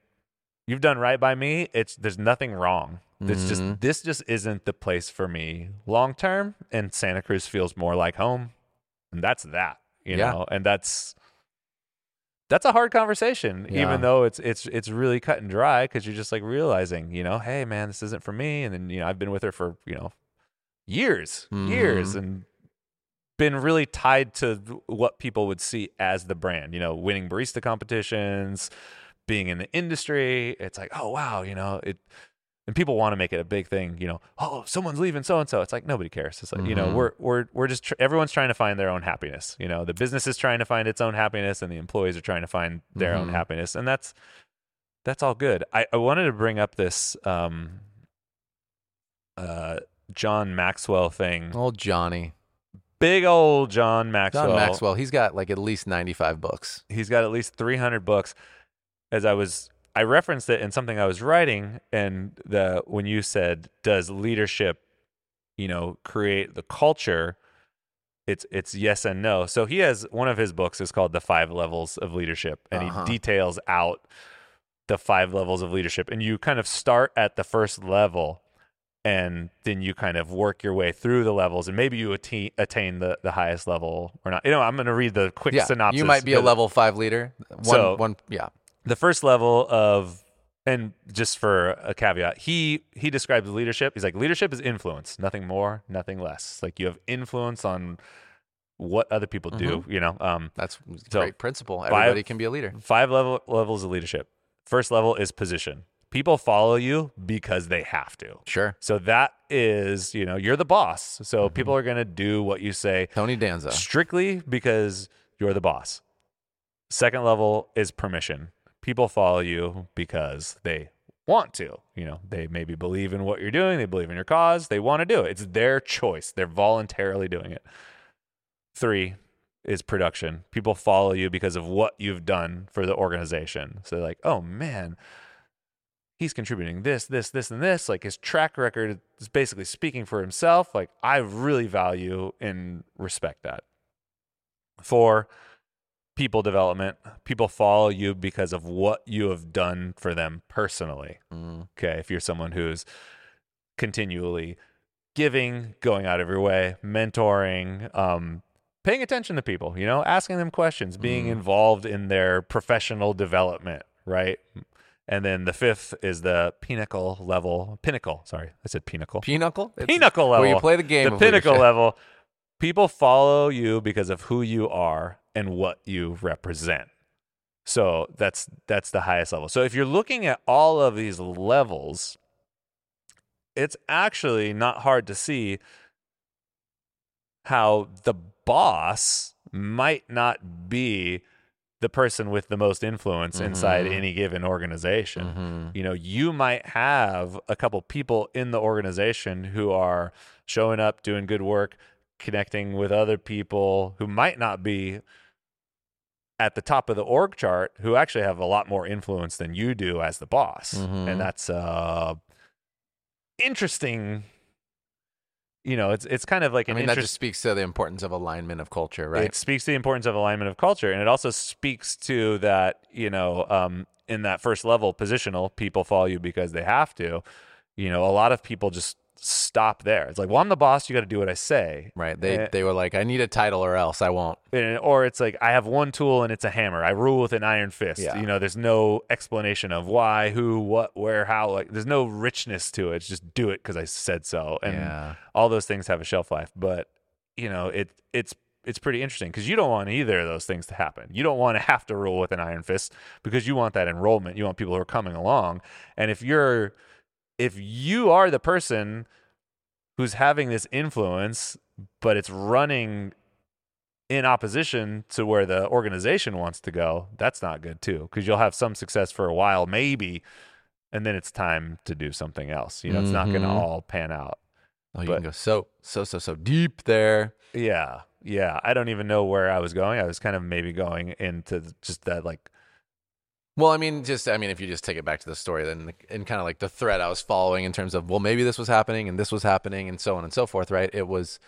you've done right by me. It's there's nothing wrong. It's Mhm. just this just isn't the place for me long term and Santa Cruz feels more like home. And that's that, you Yeah. know. And that's that's a hard conversation Yeah. even though it's it's it's really cut and dry cuz you're just like realizing, you know, hey man, this isn't for me and then you know, I've been with her for, you know, years, years Mhm. and been really tied to what people would see as the brand, you know, winning barista competitions, being in the industry. It's like, oh wow, you know, it and people want to make it a big thing, you know, oh, someone's leaving so and so. It's like nobody cares. It's like, you know, Mhm. we're we're we're just tr- everyone's trying to find their own happiness. You know, the business is trying to find its own happiness and the employees are trying to find their own Mhm. happiness. And that's that's all good. I, I wanted to bring up this um uh John Maxwell thing. Old Johnny. Big old John Maxwell. John Maxwell. He's got like at least 95 books. he's got at least 300 books as i was i referenced it in something i was writing and the when you said does leadership you know create the culture it's it's yes and no so he has one of his books is called the five levels of leadership and Uh-huh. he details out the five levels of leadership and you kind of start at the first level and then you kind of work your way through the levels and maybe you attain, attain the, the highest level or not. You know, I'm going to read the quick yeah, synopsis. you might be a level five leader. One, So- one, yeah. The first level of and just for a caveat, he he describes leadership. He's like leadership is influence, nothing more, nothing less. Like you have influence on what other people do, you know. Um That's a So, great principle. Everybody can be a leader. five level levels of leadership. First level is position. People follow you because they have to. Sure. So that is, you know, you're the boss. So Mm-hmm. people are going to do what you say Tony Danza. strictly because you're the boss. Second level is permission. People follow you because they want to. You know, they maybe believe in what you're doing, they believe in your cause, they want to do it. It's their choice. They're voluntarily doing it. Three is production. People follow you because of what you've done for the organization. So they're like, oh man, he's contributing this, this, this, and this. Like his track record is basically speaking for himself. Like I really value and respect that. Four, people development. People follow you because of what you have done for them personally. Mm. Okay. If you're someone who's continually giving, going out of your way, mentoring, um, paying attention to people, you know, asking them questions, being Mm. involved in their professional development, right? And then the fifth is the pinnacle level. Pinnacle, sorry, I said pinnacle. Pinnacle? It's pinnacle level. Where you play the game The pinnacle leadership. level. People follow you because of who you are and what you represent. So that's that's the highest level. So if you're looking at all of these levels, it's actually not hard to see how the boss might not be the person with the most influence inside Mhm. any given organization Mhm. you know you might have a couple people in the organization who are showing up doing good work connecting with other people who might not be at the top of the org chart who actually have a lot more influence than you do as the boss Mhm. and that's uh interesting you know it's it's kind of like I an mean, that just speaks to the importance of alignment of culture, right? it speaks to the importance of alignment of culture, and it also speaks to that you know um, in that first level positional, people follow you because they have to. You know, a lot of people just stop there. It's like, well, I'm the boss. You got to do what I say. right. They eh. they were like, I need a title or else I won't. And, or it's like I have one tool and it's a hammer. I rule with an iron fist. Yeah. You know, there's no explanation of why, who, what, where, how. Like, there's no richness to it. It's just do it because I said so. And yeah. all those things have a shelf life but you know it it's it's pretty interesting because you don't want either of those things to happen you don't want to have to rule with an iron fist because you want that enrollment you want people who are coming along and if you're if you are the person who's having this influence but it's running in opposition to where the organization wants to go that's not good too because you'll have some success for a while maybe and then it's time to do something else you know it's not going to Mhm. all pan out Oh, you But- can go so so so so deep there. Yeah, yeah. I don't even know where I was going. I was kind of maybe going into just that, like, Well, I mean, just I mean, if you just take it back to the story, then and kind of like the thread I was following in terms of well, maybe this was happening and this was happening and so on and so forth, right? It was,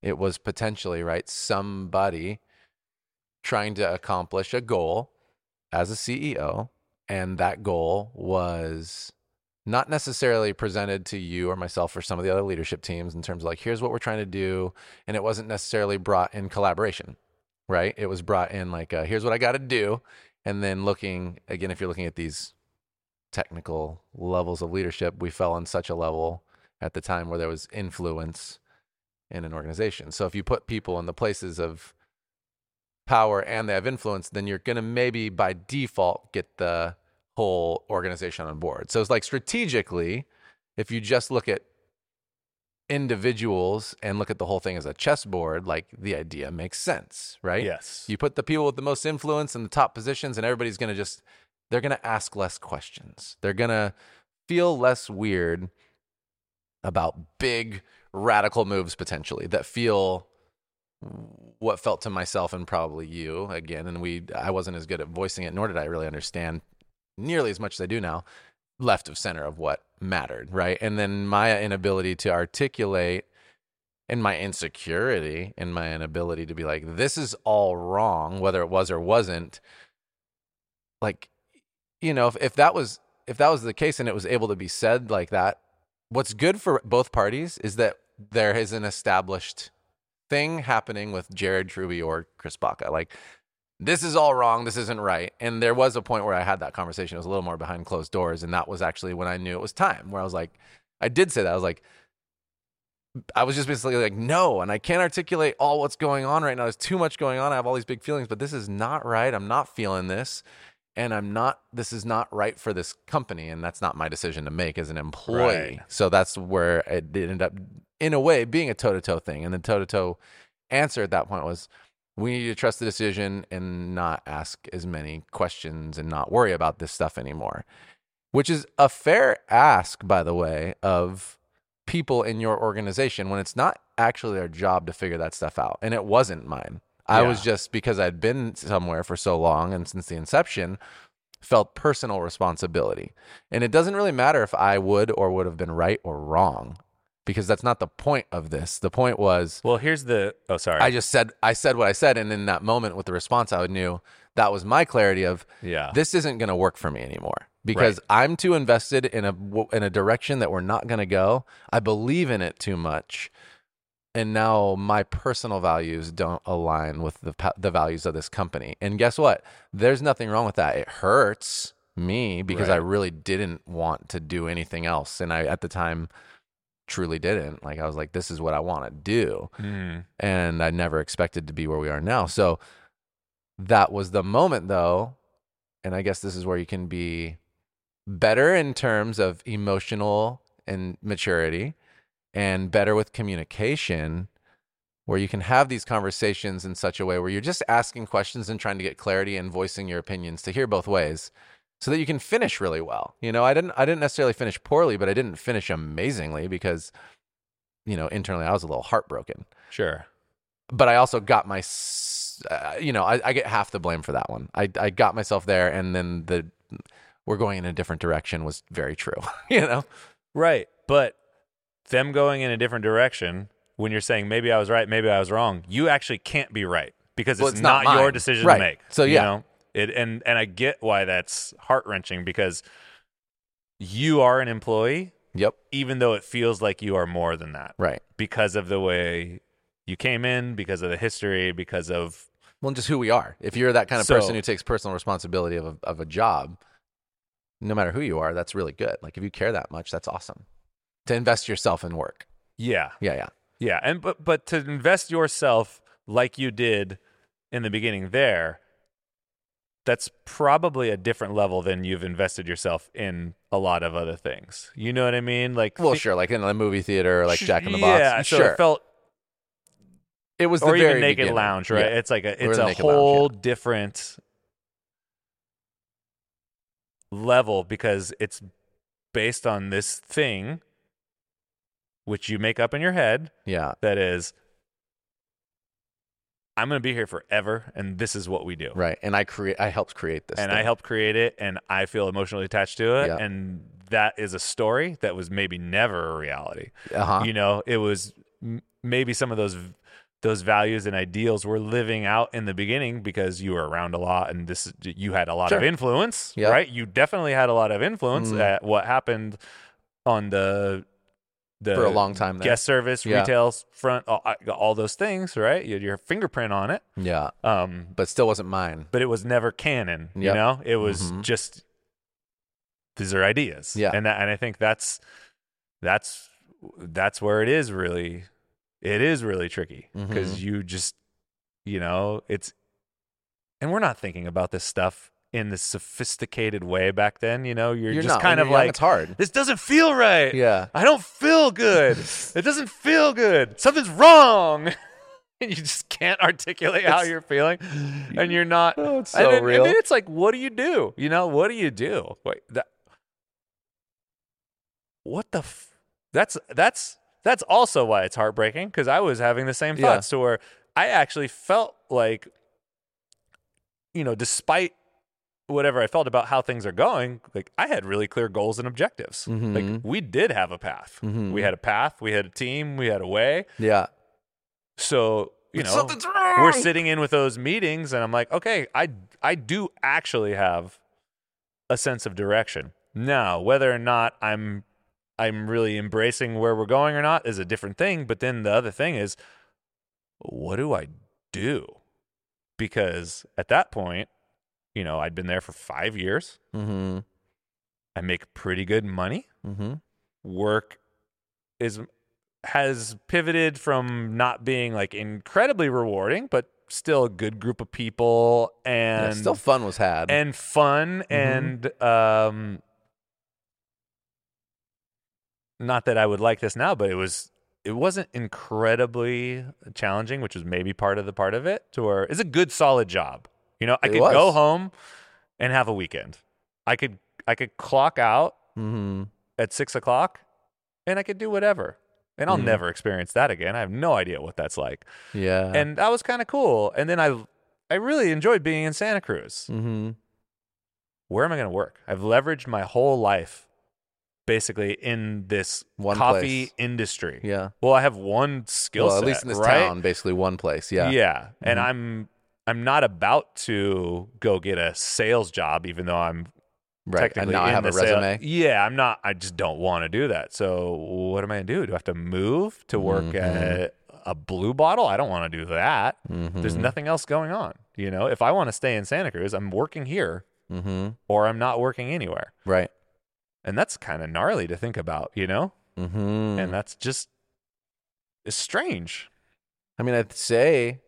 it was potentially right somebody trying to accomplish a goal as a CEO, and that goal was not necessarily presented to you or myself or some of the other leadership teams in terms of like here's what we're trying to do, and it wasn't necessarily brought in collaboration, right? It was brought in like uh, here's what I got to do and then looking again if you're looking at these technical levels of leadership we fell on such a level at the time where there was influence in an organization. So if you put people in the places of power and they have influence then you're going to maybe by default get the whole organization on board. So it's like strategically if you just look at individuals and look at the whole thing as a chessboard like the idea makes sense right yes, you put the people with the most influence in the top positions, and everybody's going to just, they're going to ask less questions. They're going to feel less weird about big radical moves potentially that feel what felt to myself and probably you again. And we, I wasn't as good at voicing it, nor did I really understand nearly as much as I do now, left of center of what mattered. Right. And then my inability to articulate and my insecurity and my inability to be like this is all wrong whether it was or wasn't like you know, if, if that was if that was the case and it was able to be said like that, what's good for both parties is that there is an established thing happening with Jared Truby or Chris Baca. Like this is all wrong. This isn't right. And there was a point where I had that conversation. It was a little more behind closed doors, and that was actually when I knew it was time. Where I was like, I did say that. I was like, I was just basically like, no, and I can't articulate all what's going on right now. There's too much going on. I have all these big feelings, but this is not right. I'm not feeling this. And I'm not, this is not right for this company. And that's not my decision to make as an employee. Right. So that's where it ended up, in a way, being a toe to toe thing. And the toe to toe answer at that point was, we need to trust the decision and not ask as many questions and not worry about this stuff anymore. Which is a fair ask, by the way, of people in your organization when it's not actually their job to figure that stuff out. And it wasn't mine. I was just because I'd been somewhere for so long and since the inception felt personal responsibility. And it doesn't really matter if I would or would have been right or wrong because that's not the point of this. The point was Well, here's the. Oh, sorry. I just said I said what I said and in that moment with the response I knew that was my clarity of yeah. this isn't going to work for me anymore because I'm too invested in a in a direction that we're not going to go. I believe in it too much, and now my personal values don't align with the pa- the values of this company. And guess what? There's nothing wrong with that. It hurts me because I Right. really didn't want to do anything else, and I at the time truly didn't. Like I was like, this is what I want to do Mm. and I never expected to be where we are now. So that was the moment though, and I guess this is where you can be better in terms of emotional and maturity and better with communication where you can have these conversations in such a way where you're just asking questions and trying to get clarity and voicing your opinions to hear both ways so that you can finish really well. You know, I didn't I didn't necessarily finish poorly, but I didn't finish amazingly because you know, internally I was a little heartbroken Sure. but I also got my, uh, you know, I, I get half the blame for that one. I, I got myself there, and then the we're going in a different direction was very true. you know, Right. But them going in a different direction, when you're saying maybe I was right, maybe I was wrong, you actually can't be right because it's, Well, it's not not, your decision Right. to make. So, you yeah. know? It and and I get why that's heart wrenching because you are an employee, yep, even though it feels like you are more than that right. because of the way you came in, because of the history, because of Well, just who we are. If you're that kind of So- person who takes personal responsibility of a, of a job, no matter who you are, that's really good. Like if you care that much, that's awesome. To invest yourself in work. yeah, Yeah, yeah, Yeah, and but but to invest yourself like you did in the beginning there, that's probably a different level than you've invested yourself in a lot of other things. You know what I mean? Like Well, sure. Like in a movie theater, like sh- Jack in the Box. Yeah, so sure. it felt it was the or very even Naked beginning. Lounge, right? Yeah. It's like a it's a Naked Lounge, yeah. whole different level because it's based on this thing which you make up in your head Yeah, that is I'm going to be here forever and this is what we do. right. And I create. I helped create this. and thing. I helped create it and I feel emotionally attached to it Yeah. and that is a story that was maybe never a reality. Uh-huh. You know, it was m- maybe some of those those values and ideals were living out in the beginning because you were around a lot and this you had a lot of influence, Yeah. right? You definitely had a lot of influence Mm. at what happened on the the For a long time there. guest service, Yeah. retail front, all, all those things, right? You had your fingerprint on it. Yeah, Um, but still wasn't mine. but it was never canon. You Yep. know, it was Mhm. just these are ideas. Yeah. and that, and I think that's that's that's where it is really. It is really tricky because Mhm. you just you know it's, and we're not thinking about this stuff in this sophisticated way back then. You know, you're, You're just not. kind When of you're young, like it's hard. this doesn't feel right. Yeah, I don't feel good. it doesn't feel good. Something's wrong. and you just can't articulate how you're feeling. And you're not. Oh, it's and so then, real. And then it's like, what do you do? You know, what do you do? Wait, that. What the? F- that's that's that's also why it's heartbreaking because I was having the same Yeah. thoughts to where I actually felt like, you know, despite whatever I felt about how things are going, like I had really clear goals and objectives. Mhm. Like we did have a path. Mhm. We had a path. We had a team. We had a way. yeah. So you know, Something's wrong. we're sitting in with those meetings, and I'm like, okay, I I do actually have a sense of direction. Now, whether or not I'm I'm really embracing where we're going or not is a different thing. But then the other thing is, what do I do? Because at that point, you know, I'd been there for five years. Mm-hmm. I make pretty good money. Mm-hmm. Work is has pivoted from not being like incredibly rewarding, but still a good group of people and still fun was had. and fun and um not that I would like this now, but it was it wasn't incredibly challenging, which was maybe part of the part of it. To where it's a good solid job. You know, I It could go home and have a weekend. I could I could clock out mm-hmm. at six o'clock and I could do whatever. And I'll Mhm. never experience that again. I have no idea what that's like. Yeah. And that was kind of cool. And then I I really enjoyed being in Santa Cruz. mm-hmm. Where am I going to work? I've leveraged my whole life basically in this One coffee place. industry. Yeah. Well, I have one skill Well, set. at least in this right? town, basically one place. Yeah. Yeah. And Mhm. I'm I'm not about to go get a sales job even though I'm Right. Technically now I in have a the sale- resume. Yeah, I'm not. I just don't want to do that. So what am I gonna do? Do I have to move to work Mhm. at a blue bottle? I don't want to do that. There's Mhm. nothing else going on. You know, if I want to stay in Santa Cruz, I'm working here Mm-hmm. or I'm not working anywhere. Right. And that's kind of gnarly to think about, you know? Mm-hmm. And that's just it's strange. I mean, I'd say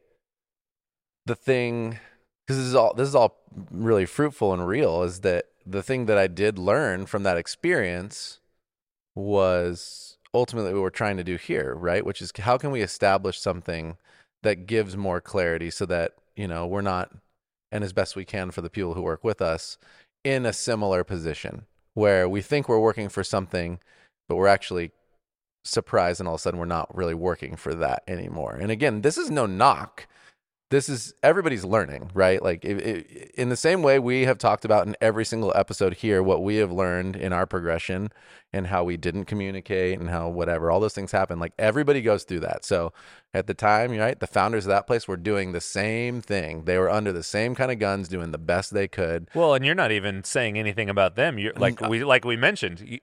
the thing because this is all this is all really fruitful and real is that the thing that I did learn from that experience was ultimately what we're trying to do here, right? Which is how can we establish something that gives more clarity so that, you know, we're not and as best we can for the people who work with us in a similar position where we think we're working for something but we're actually surprised and all of a sudden we're not really working for that anymore. And again, this is no knock. This is everybody's learning, right? Like it, it, in the same way we have talked about in every single episode here what we have learned in our progression and how we didn't communicate and how whatever all those things happen. Like everybody goes through that. So at the time, right, the founders of that place were doing the same thing. They were under the same kind of guns, doing the best they could. Well, and you're not even saying anything about them. You're like uh we like we mentioned. You,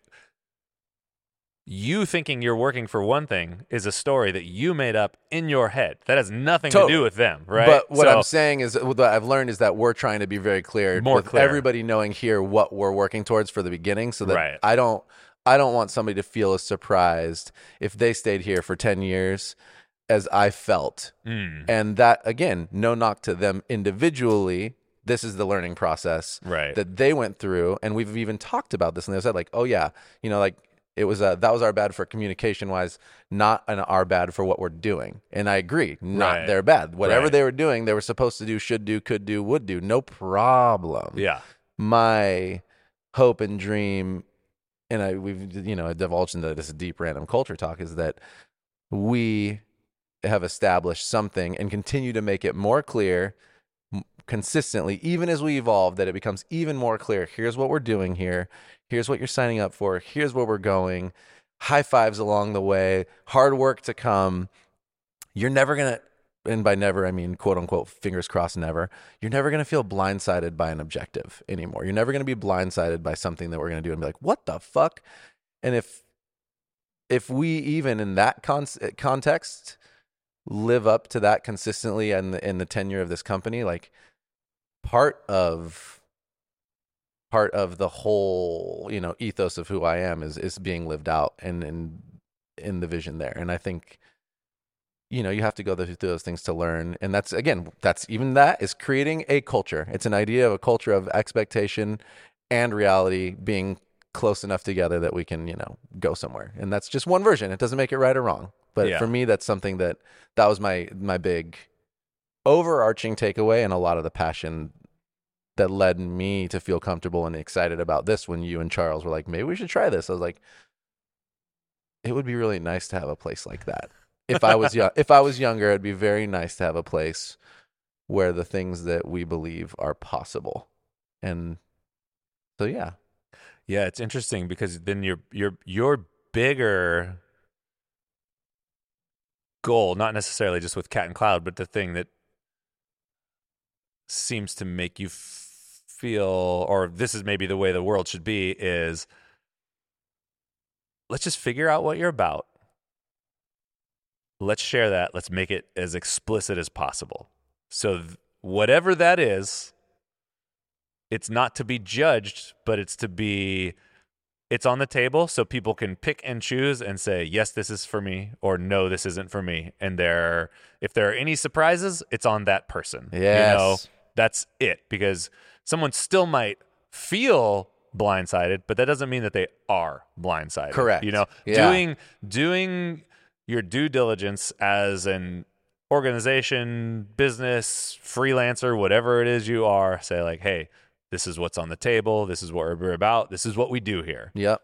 you thinking you're working for one thing is a story that you made up in your head. That has nothing to do with them, right? But what So- I'm saying is, what I've learned is that we're trying to be very clear, More with clear. everybody knowing here what we're working towards for the beginning, so that Right. I don't, I don't want somebody to feel as surprised if they stayed here for ten years as I felt, Mm, and that again, no knock to them individually. This is the learning process right. that they went through, and we've even talked about this, and they said like, oh yeah, you know, like it was a, that was our bad for communication wise, not an our bad for what we're doing. And I agree, not Right. their bad. Whatever Right. they were doing, they were supposed to do, should do, could do, would do, no problem. yeah. My hope and dream, and I we've you know divulged into this deep random culture talk is that we have established something and continue to make it more clear consistently even as we evolve that it becomes even more clear here's what we're doing here here's what you're signing up for. Here's where we're going. High fives along the way. Hard work to come. You're never going to and by never i mean quote unquote fingers crossed never. You're never going to feel blindsided by an objective anymore. You're never going to be blindsided by something that we're going to do and be like what the fuck? And if if we even in that con- context live up to that consistently in in the tenure of this company like part of part of the whole you know ethos of who I am is is being lived out and and in the vision there. And I think you know you have to go through those things to learn. And that's again that's even that is creating a culture. It's an idea of a culture of expectation and reality being close enough together that we can you know go somewhere. And that's just one version. It doesn't make it right or wrong. But Yeah. for me that's something that that was my my big overarching takeaway and a lot of the passion that led me to feel comfortable and excited about this when you and Charles were like maybe we should try this. I was like it would be really nice to have a place like that. If I was young if I was younger it'd be very nice to have a place where the things that we believe are possible. And so yeah. Yeah, it's interesting because then your your your bigger goal, not necessarily just with Cat and Cloud, but the thing that seems to make you f- feel, or this is maybe the way the world should be, is let's just figure out what you're about. Let's share that. Let's make it as explicit as possible. So, th- whatever that is, it's not to be judged, but it's to be it's on the table so people can pick and choose and say yes this is for me or no this isn't for me and there if there are any surprises it's on that person Yes. you know that's it because someone still might feel blindsided but that doesn't mean that they are blindsided Correct. you know Yeah. doing doing your due diligence as an organization business freelancer whatever it is you are say like hey this is what's on the table this is what we're about this is what we do here Yep.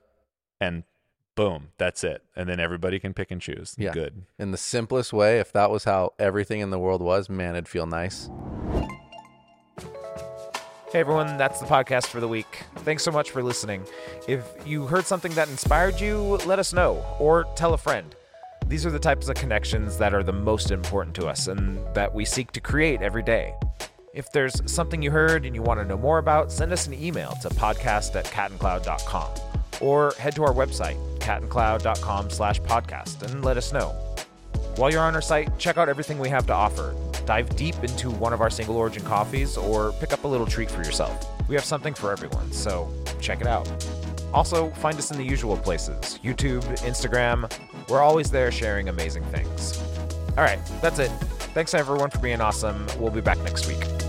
and boom, that's it. And then everybody can pick and choose. Yeah. Good. In the simplest way, if that was how everything in the world was, man, it'd feel nice. Hey everyone, that's the podcast for the week. Thanks so much for listening. If you heard something that inspired you, let us know or tell a friend. These are the types of connections that are the most important to us and that we seek to create every day. If there's something you heard and you want to know more about, send us an email to podcast at catandcloud.com or head to our website, catandcloud.com slash podcast, and let us know. While you're on our site, check out everything we have to offer. Dive deep into one of our single origin coffees or pick up a little treat for yourself. We have something for everyone, so check it out. Also, find us in the usual places YouTube, Instagram. We're always there sharing amazing things. All right, that's it. Thanks everyone for being awesome. We'll be back next week.